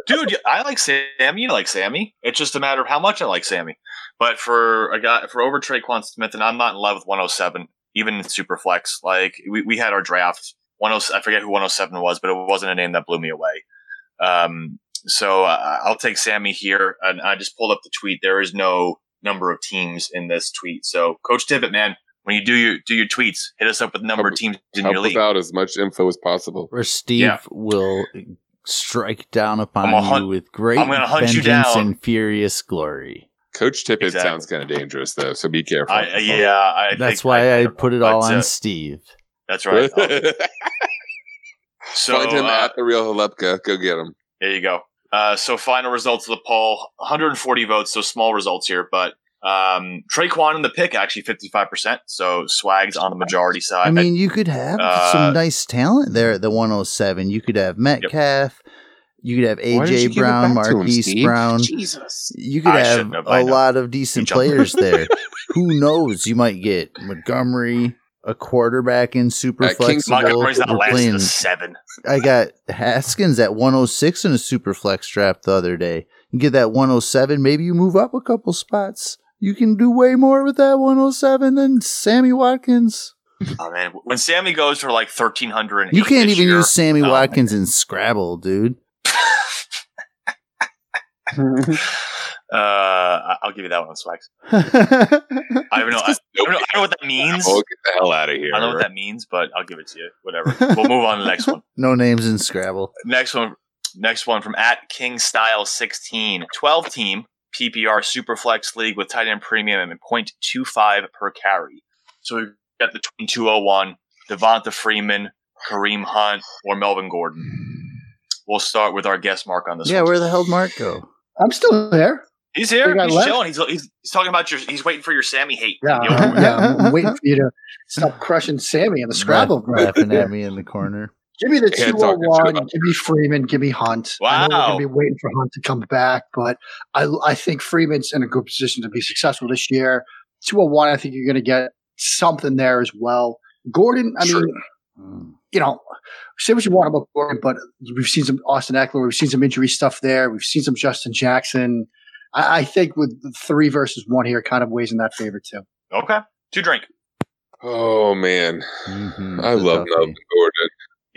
dude, I like Sammy. You like Sammy. It's just a matter of how much I like Sammy. But for a guy, for over Tre'Quan Smith, and I'm not in love with 107, even in Superflex. Like we, we had our draft. 107, I forget who 107 was, but it wasn't a name that blew me away. Um, so uh, I'll take Sammy here. And I just pulled up the tweet. There is no number of teams in this tweet. So Coach Tippett, man, when you do your do your tweets, hit us up with number help, of teams in your league. out as much info as possible. Or Steve yeah. will strike down upon hun- you with great I'm gonna hunt vengeance you down. and furious glory. Coach Tippett exactly. sounds kind of dangerous, though, so be careful. I, uh, yeah, I that's why I, I, put it all on uh, Steve. That's right. so find him uh, at the real Halupka. Go get him. There you go. Uh, so final results of the poll: 140 votes, so small results here, but um, Tre'Quan in the pick actually 55%. So Swags on the majority side. I mean, you could have uh, some nice talent there at the 107. You could have Metcalf. Yep. You could have AJ Brown, Marquise him, Brown. Jesus. You could I have, have a lot of decent players there. Who knows? You might get Montgomery, a quarterback in super uh, flexible. Montgomery's not last seven. I got Haskins at 106 in a super flex draft the other day. You get that 107, maybe you move up a couple spots. You can do way more with that 107 than Sammy Watkins. Oh man, when Sammy goes for like 1300 You can't even year, use Sammy oh, Watkins man. in Scrabble, dude. Uh, I'll give you that one, Swags. I don't know. I, I, don't know. I know what that means. Oh, get the hell out of here! I don't know what that means, but I'll give it to you. Whatever. We'll move on to the next one. No names in Scrabble. Next one. Next one from at King Style 16. 12 team PPR Superflex League with tight end premium and 0.25 per carry. So we've got the 201, Devonta Freeman, Kareem Hunt, or Melvin Gordon. We'll start with our guest Mark on this. Yeah, one. where the hell did Mark go? I'm still there. He's here. He's left. chilling. He's, he's, he's talking about your. He's waiting for your Sammy hate. Yeah, yeah. I'm waiting for you to stop crushing Sammy in the Scrabble. Laughing at me in the corner. Give me the two hundred one. Give me Freeman. Give me Hunt. Wow. I know we're going to be waiting for Hunt to come back, but I I think Freeman's in a good position to be successful this year. Two hundred one. I think you're going to get something there as well. Gordon. I sure. mean, you know, say what you want about Gordon, but we've seen some Austin Ekeler. We've seen some injury stuff there. We've seen some Justin Jackson. I, I think with three versus one here, kind of weighs in that favor too. Okay, To drink. Oh man, mm-hmm. I love Melvin Gordon.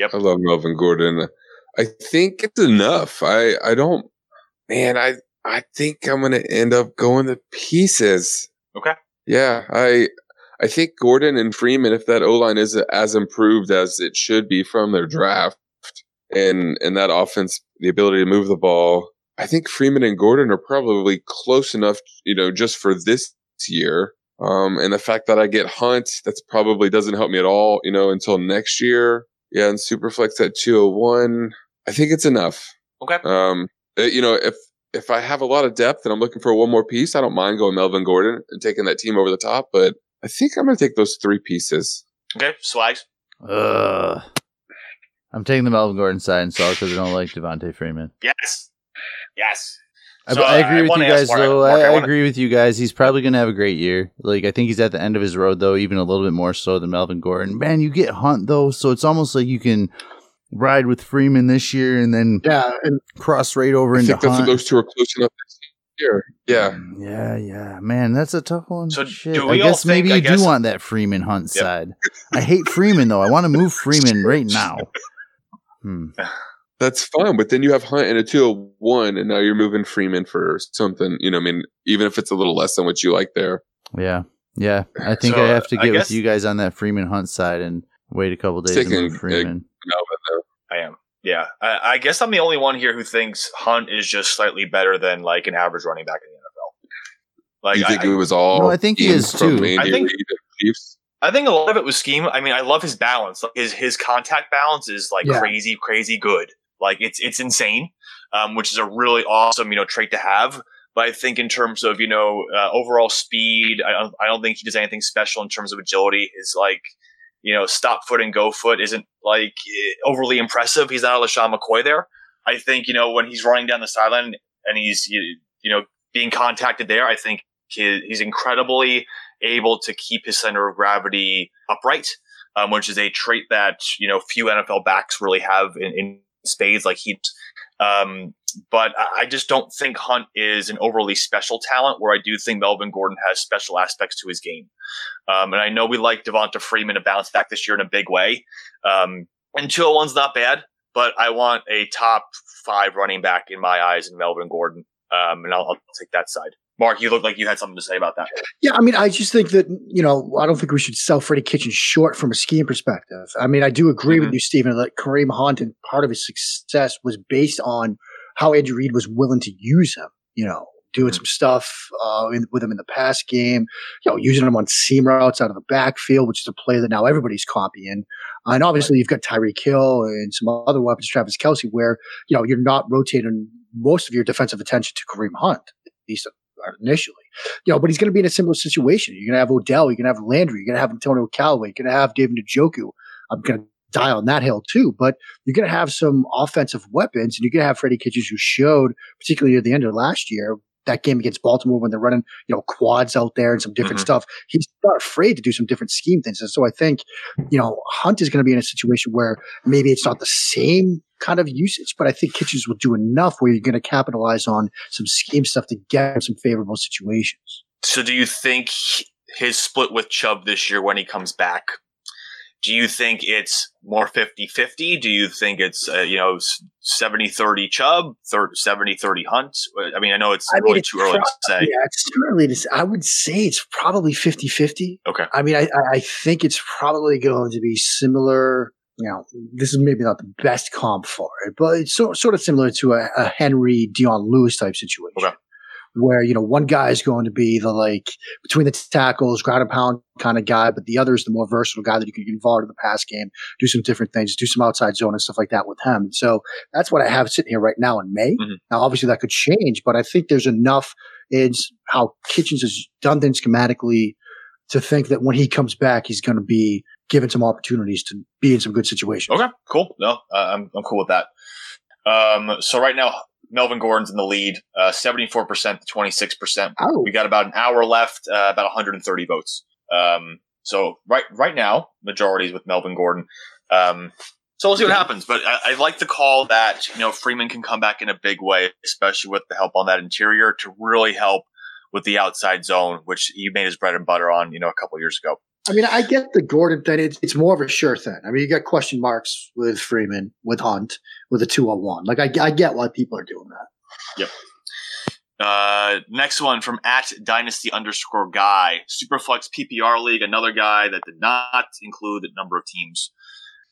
Yep, I love Melvin Gordon. I think it's enough. I I don't, man. I I think I'm gonna end up going to pieces. Okay. Yeah, I I think Gordon and Freeman, if that O line is as improved as it should be from their draft, and and that offense, the ability to move the ball, I think Freeman and Gordon are probably close enough, you know, just for this year. Um, and the fact that I get Hunt, that's probably doesn't help me at all, you know, until next year. Yeah, and Superflex at 201. I think it's enough. Okay. Um, uh, you know, if if I have a lot of depth and I'm looking for one more piece, I don't mind going Melvin Gordon and taking that team over the top. But I think I'm going to take those three pieces. Okay, Swags. Ugh. I'm taking the Melvin Gordon side and Saul because I don't like Devonta Freeman. Yes. Yes. I, So, I agree I with you guys, Mark- though. Mark, I, I I wanna- agree with you guys. He's probably going to have a great year. Like, I think he's at the end of his road, though, even a little bit more so than Melvin Gordon. Man, you get Hunt, though, so it's almost like you can ride with Freeman this year and then Yeah, and cross right over I into think Hunt. those two are close enough this year. Yeah. Yeah, yeah, man, that's a tough one. So Shit. do I we all guess think- maybe I you guess- do want that Freeman Hunt Yep. side. I hate Freeman though. I want to move Freeman right now. Hmm. That's fine, but then you have Hunt and a 201, and now you're moving Freeman for something, you know, I mean, even if it's a little less than what you like there. Yeah, yeah. I think So, I have to get with you guys on that Freeman Hunt side and wait a couple days Taking, and move Freeman. I am. Yeah. I, I guess I'm the only one here who thinks Hunt is just slightly better than like an average running back in the NFL. Like you think I, it was all No, I think he is, too. I think- Reid and Chiefs? I think a lot of it was scheme. I mean, I love his balance. Like his his contact balance is like Yeah. crazy, crazy good. Like it's it's insane, um, which is a really awesome you know trait to have. But I think in terms of you know uh, overall speed, I don't, I don't think he does anything special in terms of agility. His like you know stop foot and go foot isn't like eh, overly impressive. He's not a LeSean McCoy there. I think you know when he's running down the sideline and he's you you know being contacted there, I think he, he's incredibly able to keep his center of gravity upright, um, which is a trait that you know few NFL backs really have in, in spades like he. Um, but I just don't think Hunt is an overly special talent. Where I do think Melvin Gordon has special aspects to his game, um, and I know we like Devonta Freeman to bounce back this year in a big way. Um, and 201's not bad, but I want a top five running back in my eyes in Melvin Gordon, um, and I'll, I'll take that side. Mark, you look like you had something to say about that. Yeah, I mean, I just think that you know, I don't think we should sell Freddie Kitchens short from a scheme perspective. I mean, I do agree with Mhm. you, Stephen, that Kareem Hunt and part of his success was based on how Andrew Reid was willing to use him. You know, doing Mhm. some stuff uh, in, with him in the pass game. You know, using him on seam routes out of the backfield, which is a play that now everybody's copying. and obviously, you've got Tyreek Hill and some other weapons, Travis Kelce, where you know you're not rotating most of your defensive attention to Kareem Hunt, at least initially you know, but he's going to be in a similar situation. You're going to have Odell, you're going to have Landry, you're going to have Antonio Callaway, you're going to have David Njoku. I'm going to die on that hill too, but you're going to have some offensive weapons, and you're going to have Freddie Kitchens, who showed, particularly at the end of last year, that game against Baltimore when they're running, you know, quads out there and some different Mhm. stuff. He's not afraid to do some different scheme things, and so I think, you know, Hunt is going to be in a situation where maybe it's not the same kind of usage, but I think Kitchens will do enough where you're going to capitalize on some scheme stuff to get him some favorable situations. So, do you think his split with Chubb this year when he comes back? Do you think it's more 50 50? Do you think it's, uh, you know, 70 30 Chubb, 70 30 Hunt? I mean, I know it's I mean, really it's too early to say. Yeah, it's too early to say. I would say it's probably 50 50. Okay. I mean, I, I- I think it's probably going to be similar. You know, this is maybe not the best comp for it, but it's so, sort of similar to a, a Henry Dion Lewis type situation. Okay. Where, you know, one guy is going to be the like between the tackles, ground and pound kind of guy, but the other is the more versatile guy that you can get involved in the pass game, do some different things, do some outside zone and stuff like that with him. So that's what I have sitting here right now in May. Mhm. Now, obviously that could change, but I think there's enough in how Kitchens has done things schematically to think that when he comes back, he's going to be given some opportunities to be in some good situations. Okay, cool. No, uh, I'm, I'm cool with that. Um, so, right now, Melvin Gordon's in the lead, uh, 74% to 26%. Oh, We got about an hour left, uh, about 130 votes. Um, so right right now, majorities with Melvin Gordon. Um, so we'll see what happens. But I, I like the call that you know Freeman can come back in a big way, especially with the help on that interior to really help with the outside zone, which he made his bread and butter on, you know, a couple years ago. I mean, I get the Gordon thing. It's, it's more of a sure thing. I mean, you got question marks with Freeman, with Hunt, with a 201. Like, I, I get why people are doing that. Yep. Uh, next one from at dynasty underscore guy superflex PPR league. Another guy that did not include the number of teams.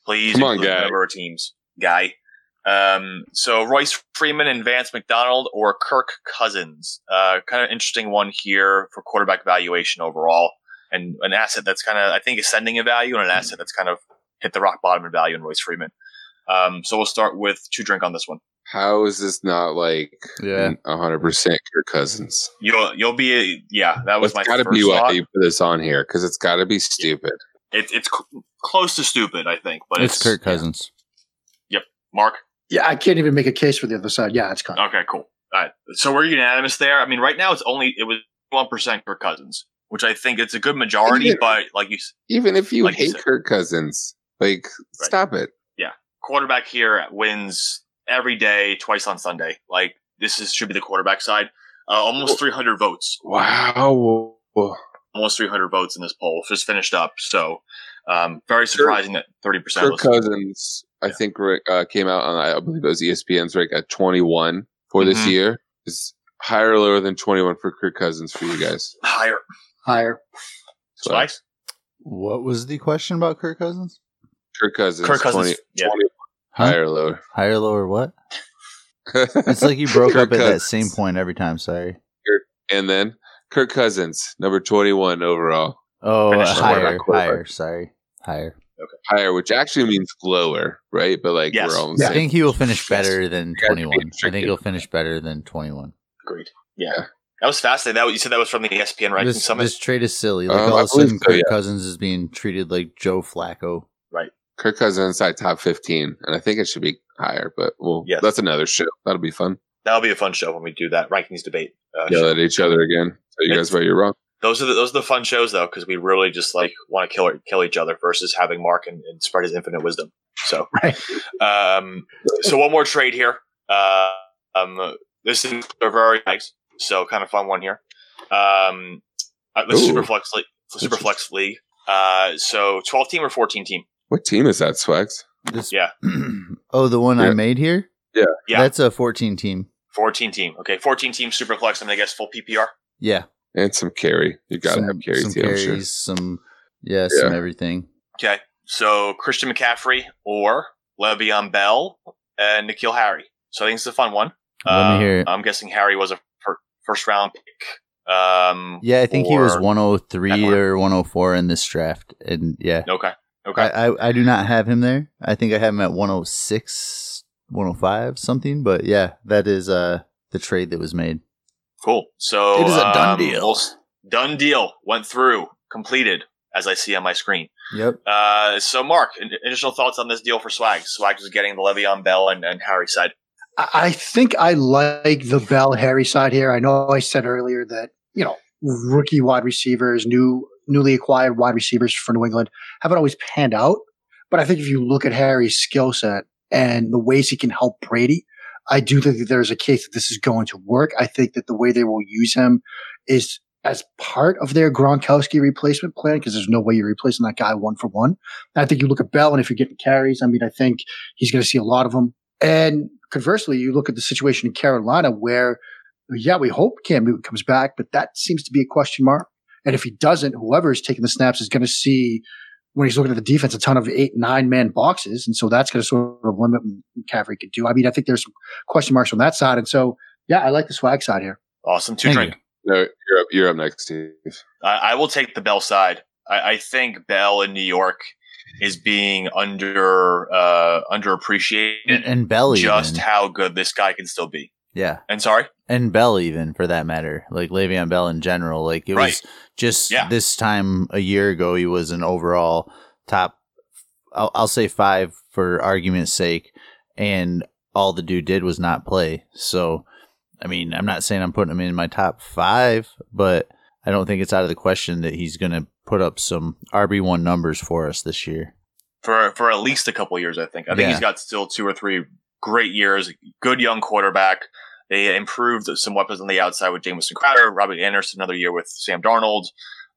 Please Come on, include the number of teams, guy. Um, so Royce Freeman and Vance McDonald or Kirk Cousins. Uh, kind of interesting one here for quarterback valuation overall, and an asset that's kind of I think ascending in value, and an asset that's kind of hit the rock bottom in value in Royce Freeman. Um, so we'll start with two drink on this one. How is this not like Yeah. hundred percent Kirk Cousins? You'll you'll be yeah. That was It's my got to first be why thought. you put this on here because it's got to be stupid. It, it's cl- close to stupid, I think, but It's it's, Kirk Cousins. Yep. Mark. Yeah, I can't even make a case for the other side. Yeah, it's kind of. Okay, cool. All right, so we're unanimous there. I mean, right now it's only it was one percent Kirk Cousins, which I think it's a good majority, Yeah. but like you, Even if you Like you hate said. Kirk Cousins, like stop it. Yeah, quarterback here wins every day, twice on Sunday. Like this is should be the quarterback side. Uh, almost 300 votes. Wow. Almost 300 votes in this poll. Just finished up. So um, very surprising that 30% Kirk Cousins, I think, Rick, uh, came out on I believe it was ESPN's rank at 21 for this Mhm. year. Is higher or lower than 21 for Kirk Cousins for you guys? higher. Higher. So, Spikes? What was the question about Kirk Cousins? Kirk Cousins, Kirk Cousins, 20, yeah. 20 Huh? higher or lower. Higher, lower, what? It's like you broke Kirk up at that same point every time. Sorry. And then Kirk Cousins, number 21 overall. Oh, Finish the higher, quarterback, quarterback. higher. Sorry, higher. Higher, which actually means lower, right? But like Yes. we're all Yeah. I think he will finish better than Yeah, 21. I think he'll finish better than 21. Agreed. Yeah. Yeah. That was fascinating. That you said that was from the ESPN ranking This, summit. this trade is silly. Like Um, all of a sudden, believe so, Kirk yeah. Cousins is being treated like Joe Flacco. Right. Kirk Cousins inside top 15, and I think it should be higher, but well, Yes. that's another show. That'll be fun. That'll be a fun show when we do that rankings debate. Uh, Yell show. at each other again. Tell you guys why you're wrong. Those are the, those are the fun shows though, because we really just like want to kill kill each other versus having Mark and, and spread his infinite wisdom. So, Right. um, so one more trade here. Uh, um, this is very nice, so kind of fun one here. Um, uh, the Ooh. Superflex league, Superflex league. Uh, so twelve team or fourteen team? What team is that, Swags? This, Yeah. oh, the one Yeah. I made here? Yeah. Yeah. That's a 14 team. Fourteen team. Okay, fourteen team Superflex. and I guess full PPR. Yeah. And some carry. You got to have carry some too, I'm carries, sure. some, yeah, some Yeah. everything. Okay, so Christian McCaffrey or Le'Veon Bell and N'Keal Harry. So I think it's a fun one. Let me hear it. I'm guessing Harry was a fir- first round pick. Um, Yeah, I think he was 103 that or 104 in this draft. And yeah, Okay. Okay. I, I, I do not have him there. I think I have him at 106, 105, something. But yeah, that is uh the trade that was made. cool. So It is a done um, deal. we'll done deal. Went through. Completed. As I see on my screen. Yep. Uh, so Mark, initial thoughts on this deal for Swag? Swag was getting the Le'Veon Bell and, and Harry side. I think I like the Bell Harry side here. I know I said earlier that, you know, rookie wide receivers, new newly acquired wide receivers for New England haven't always panned out. But I think if you look at Harry's skill set and the ways he can help Brady, I do think that there's a case that this is going to work. I think that the way they will use him is as part of their Gronkowski replacement plan because there's no way you're replacing that guy one for one. I think you look at Bell and if you're getting carries, I mean, I think he's going to see a lot of them. And conversely, you look at the situation in Carolina where, yeah, we hope Cam Newton comes back, but that seems to be a question mark. And if he doesn't, whoever is taking the snaps is going to see when he's looking at the defense a ton of eight, nine man boxes. And so that's going to sort of limit what McCaffrey could do. I mean, I think there's some question marks on that side. And so, yeah, I like the swag side here. Awesome. Two Thank drink. No, you're up. You're up next, Steve. I, I will take the Bell side. I, I think Bell in New York is being under uh, underappreciated. And, and Bell just even. how good this guy can still be. yeah. And sorry, And Bell even for that matter. Like Le'Veon Bell in general. Like it Right. was just Yeah. this time a year ago he was an overall top I'll, I'll say five for argument's sake. And all the dude did was not play. So I mean, I'm not saying I'm putting him in my top five, but I don't think it's out of the question that he's going to put up some RB1 numbers for us this year. for for at least a couple years, I think. I think Yeah. he's got still two or three great years. Good young quarterback. They improved some weapons on the outside with Jameson Crowder, Robert Anderson, another year with Sam Darnold.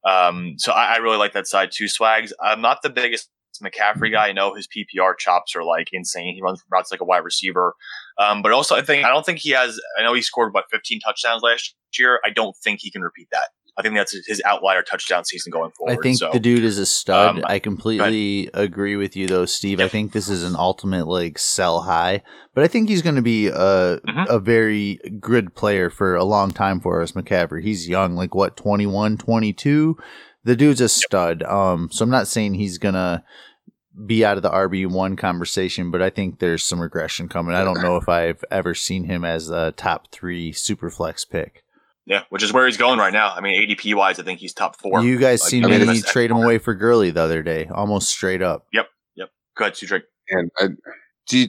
Um, so I, I really like that side too. Swags. I'm not the biggest McCaffrey guy. I know his PPR chops are like insane. He runs routes like a wide receiver. Um, but also, I think I don't think he has. I know he scored what 15 touchdowns last year. I don't think he can repeat that. I think that's his outlier touchdown season going forward. I think so. the dude is a stud. Um, I completely agree with you though, Steve. I think this is an ultimate like sell high, but I think he's going to be a Mhm. a very good player for a long time for us, McCaffrey. He's young, like what 21, 22. The dude's a stud. Um, so I'm not saying he's gonna be out of the RB one conversation, but I think there's some regression coming. I don't know if I've ever seen him as a top three super flex pick. Yeah, which is where he's going right now. I mean, ADP wise, I think he's top four. You guys Like, seen I mean, me trade him away for Gurley the other day, almost straight up. Yep, yep. Go ahead, Cedric. And I, do you,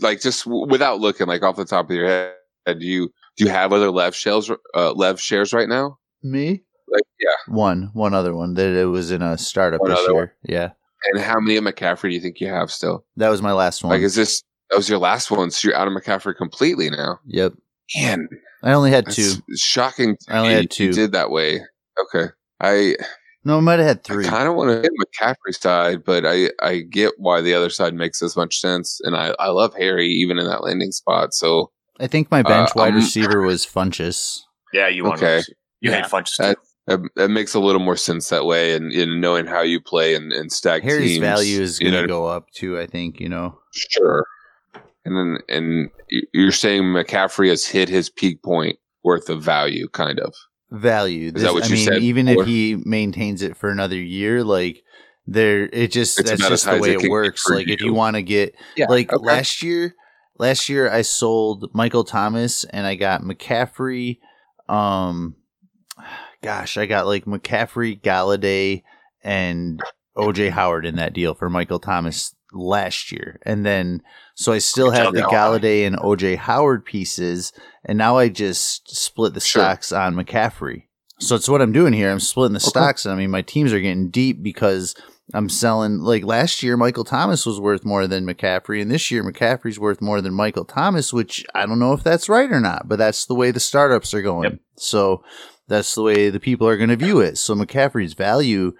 like just w- without looking like off the top of your head, do you do you have other Lev shares uh, Lev shares right now? Me? Like yeah, One, one other one that it was in a startup One this other year. Yeah, and how many of McCaffrey do you think you have still? that was my last one. Like, is this that was your last one? So you're out of McCaffrey completely now. yep, Man, I only had that's two. shocking. to I only me had You two. did that way. Okay, I No, I might have had three. I three. kind of want to hit McCaffrey's side, but I I get why the other side makes as much sense, and I I love Harry even in that landing spot. So I think my bench Uh, wide um, receiver was Funchess. Yeah, you want Okay. You Yeah. hate Funchess That- too. that, that makes a little more sense that way, and in knowing how you play and, and stack Harry's teams, value is you going to know, go up too. I think you know. Sure. And then and you're saying McCaffrey has hit his peak point worth of value, kind of. value. Is that what I you mean, said even before? if he maintains it for another year, like there, it just It's that's just the way it it works. for Like if you. you want to get Yeah. like okay. last year, last year I sold Michael Thomas and I got McCaffrey. Um, gosh, I got like McCaffrey, Golladay, and OJ Howard in that deal for Michael Thomas last year, and then so I still have the Al. Golladay and OJ Howard pieces, and now I just split the Sure. stocks on McCaffrey. So it's what I'm doing here. I'm splitting the Okay. stocks, and I mean my teams are getting deep because I'm selling. Like last year, Michael Thomas was worth more than McCaffrey, and this year McCaffrey's worth more than Michael Thomas. Which I don't know if that's right or not, but that's the way the startups are going. Yep. So that's the way the people are going to view it. So McCaffrey's value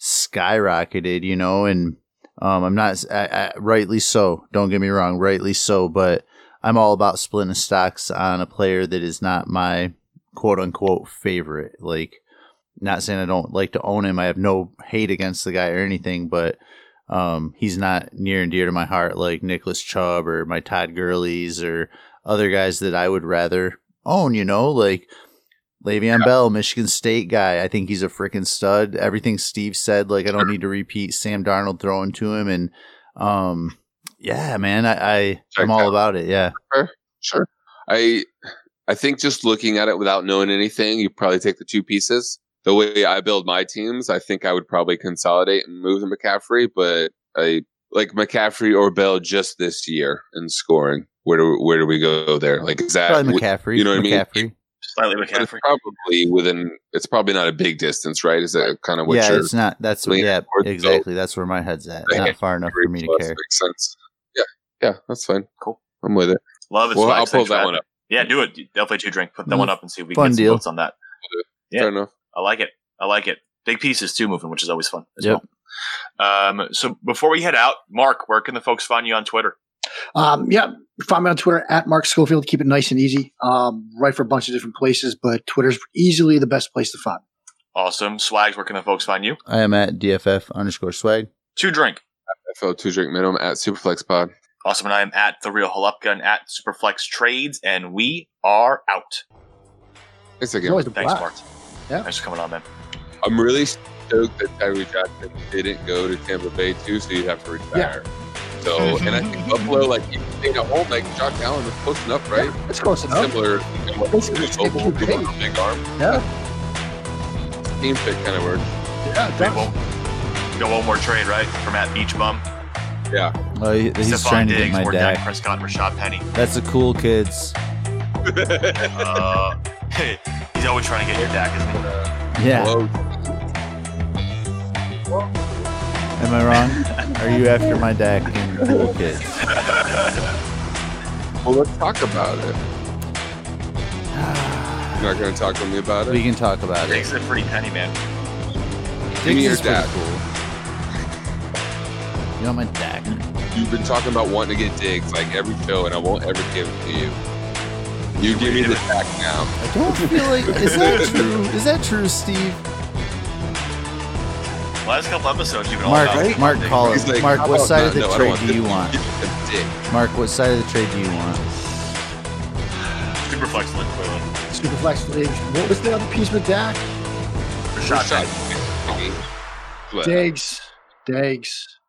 skyrocketed, you know, and um, I'm not I, I, rightly so. Don't get me wrong, rightly so, but I'm all about splitting stocks on a player that is not my quote unquote favorite. Like, not saying I don't like to own him. I have no hate against the guy or anything, but um, he's not near and dear to my heart like Nicholas Chubb or my Todd Gurley's or other guys that I would rather own. You know, like Le'Veon Bell, Michigan State guy. I think he's a freaking stud. Everything Steve said, like I don't need to repeat Sam Darnold throwing to him, and um, yeah, man, I, I I'm all about it. Yeah, Sure. I I think just looking at it without knowing anything, you probably take the two pieces. The way I build my teams, I think I would probably consolidate and move to McCaffrey, but I like McCaffrey or Bell just this year in scoring. Where do where do we go there? Like is that probably McCaffrey. you know what I mean? McCaffrey. Slightly but it's McCaffrey. probably within it's probably not a big distance, right? Is that kind of what yeah, you're it's not. That's leaning yeah, towards, so- exactly. That's where my head's at. Not far enough for me to Plus, care. Makes sense. Yeah, yeah, that's fine. Cool. I'm with it. Love it. Well, I'll pull that one up. Yeah, do it. Definitely two drink. Put that Mm, one up and see if we fun can get some deal. votes on that. Yeah. Fair enough. I like it. I like it. Big pieces too moving, which is always fun as Yep. well. Um, so before we head out, Mark, where can the folks find you on Twitter? Um, yeah, find me on Twitter at Mark Schofield. Keep it nice and easy. Um, write for a bunch of different places, but Twitter's easily the best place to find. Awesome. Swags, where can the folks find you? I am at DFF underscore swag. Two drink. FL two drink minimum at Superflex Pod. Awesome. And I am at the real Halupka and at Superflex Trades, and we are out. Thanks It's again. always a Thanks, blast. Mark. Yeah. Thanks for coming on, man. I'm really stoked that Tyree Jackson didn't go to Tampa Bay too, so you'd have to retire. So, and I think Buffalo, like he stayed at home, like Josh Allen was close enough, right? It's close enough. Similar. in what Close he was enough. mobile, he was a big arm. Yeah, Team fit kind of works. yeah, it We does. won't go one more trade, right? From at Beach Bum. Yeah. Well, he- he's Stephon trying to get Diggs my or Dak Dak. Prescott Rashaad Penny. That's the cool kids. Uh, he's always trying to get your Dak, isn't he? Yeah. Hello. Am I wrong? Are you after my Dak and cool kids? Well, let's talk about it. You're not going to talk to me about it? We can talk about it. Diggs is a pretty penny, man. Give me Diggs your is pretty Dak. cool. You want my Dak? You've been talking about wanting to get Diggs like every show, and I won't ever give it to you. You give me the tack now. I don't feel like is that true? Is that true, Steve? Last couple episodes, you've been Mark, all about Mark, Diggs. call He's it. like, Mark, what about side of the No, trade do you want? Give me the dick. Mark, what side of the trade do you want? Super flex link, clearly. Superflex league. What was the other piece with Dak? For shot Shot. digs. Diggs. Diggs.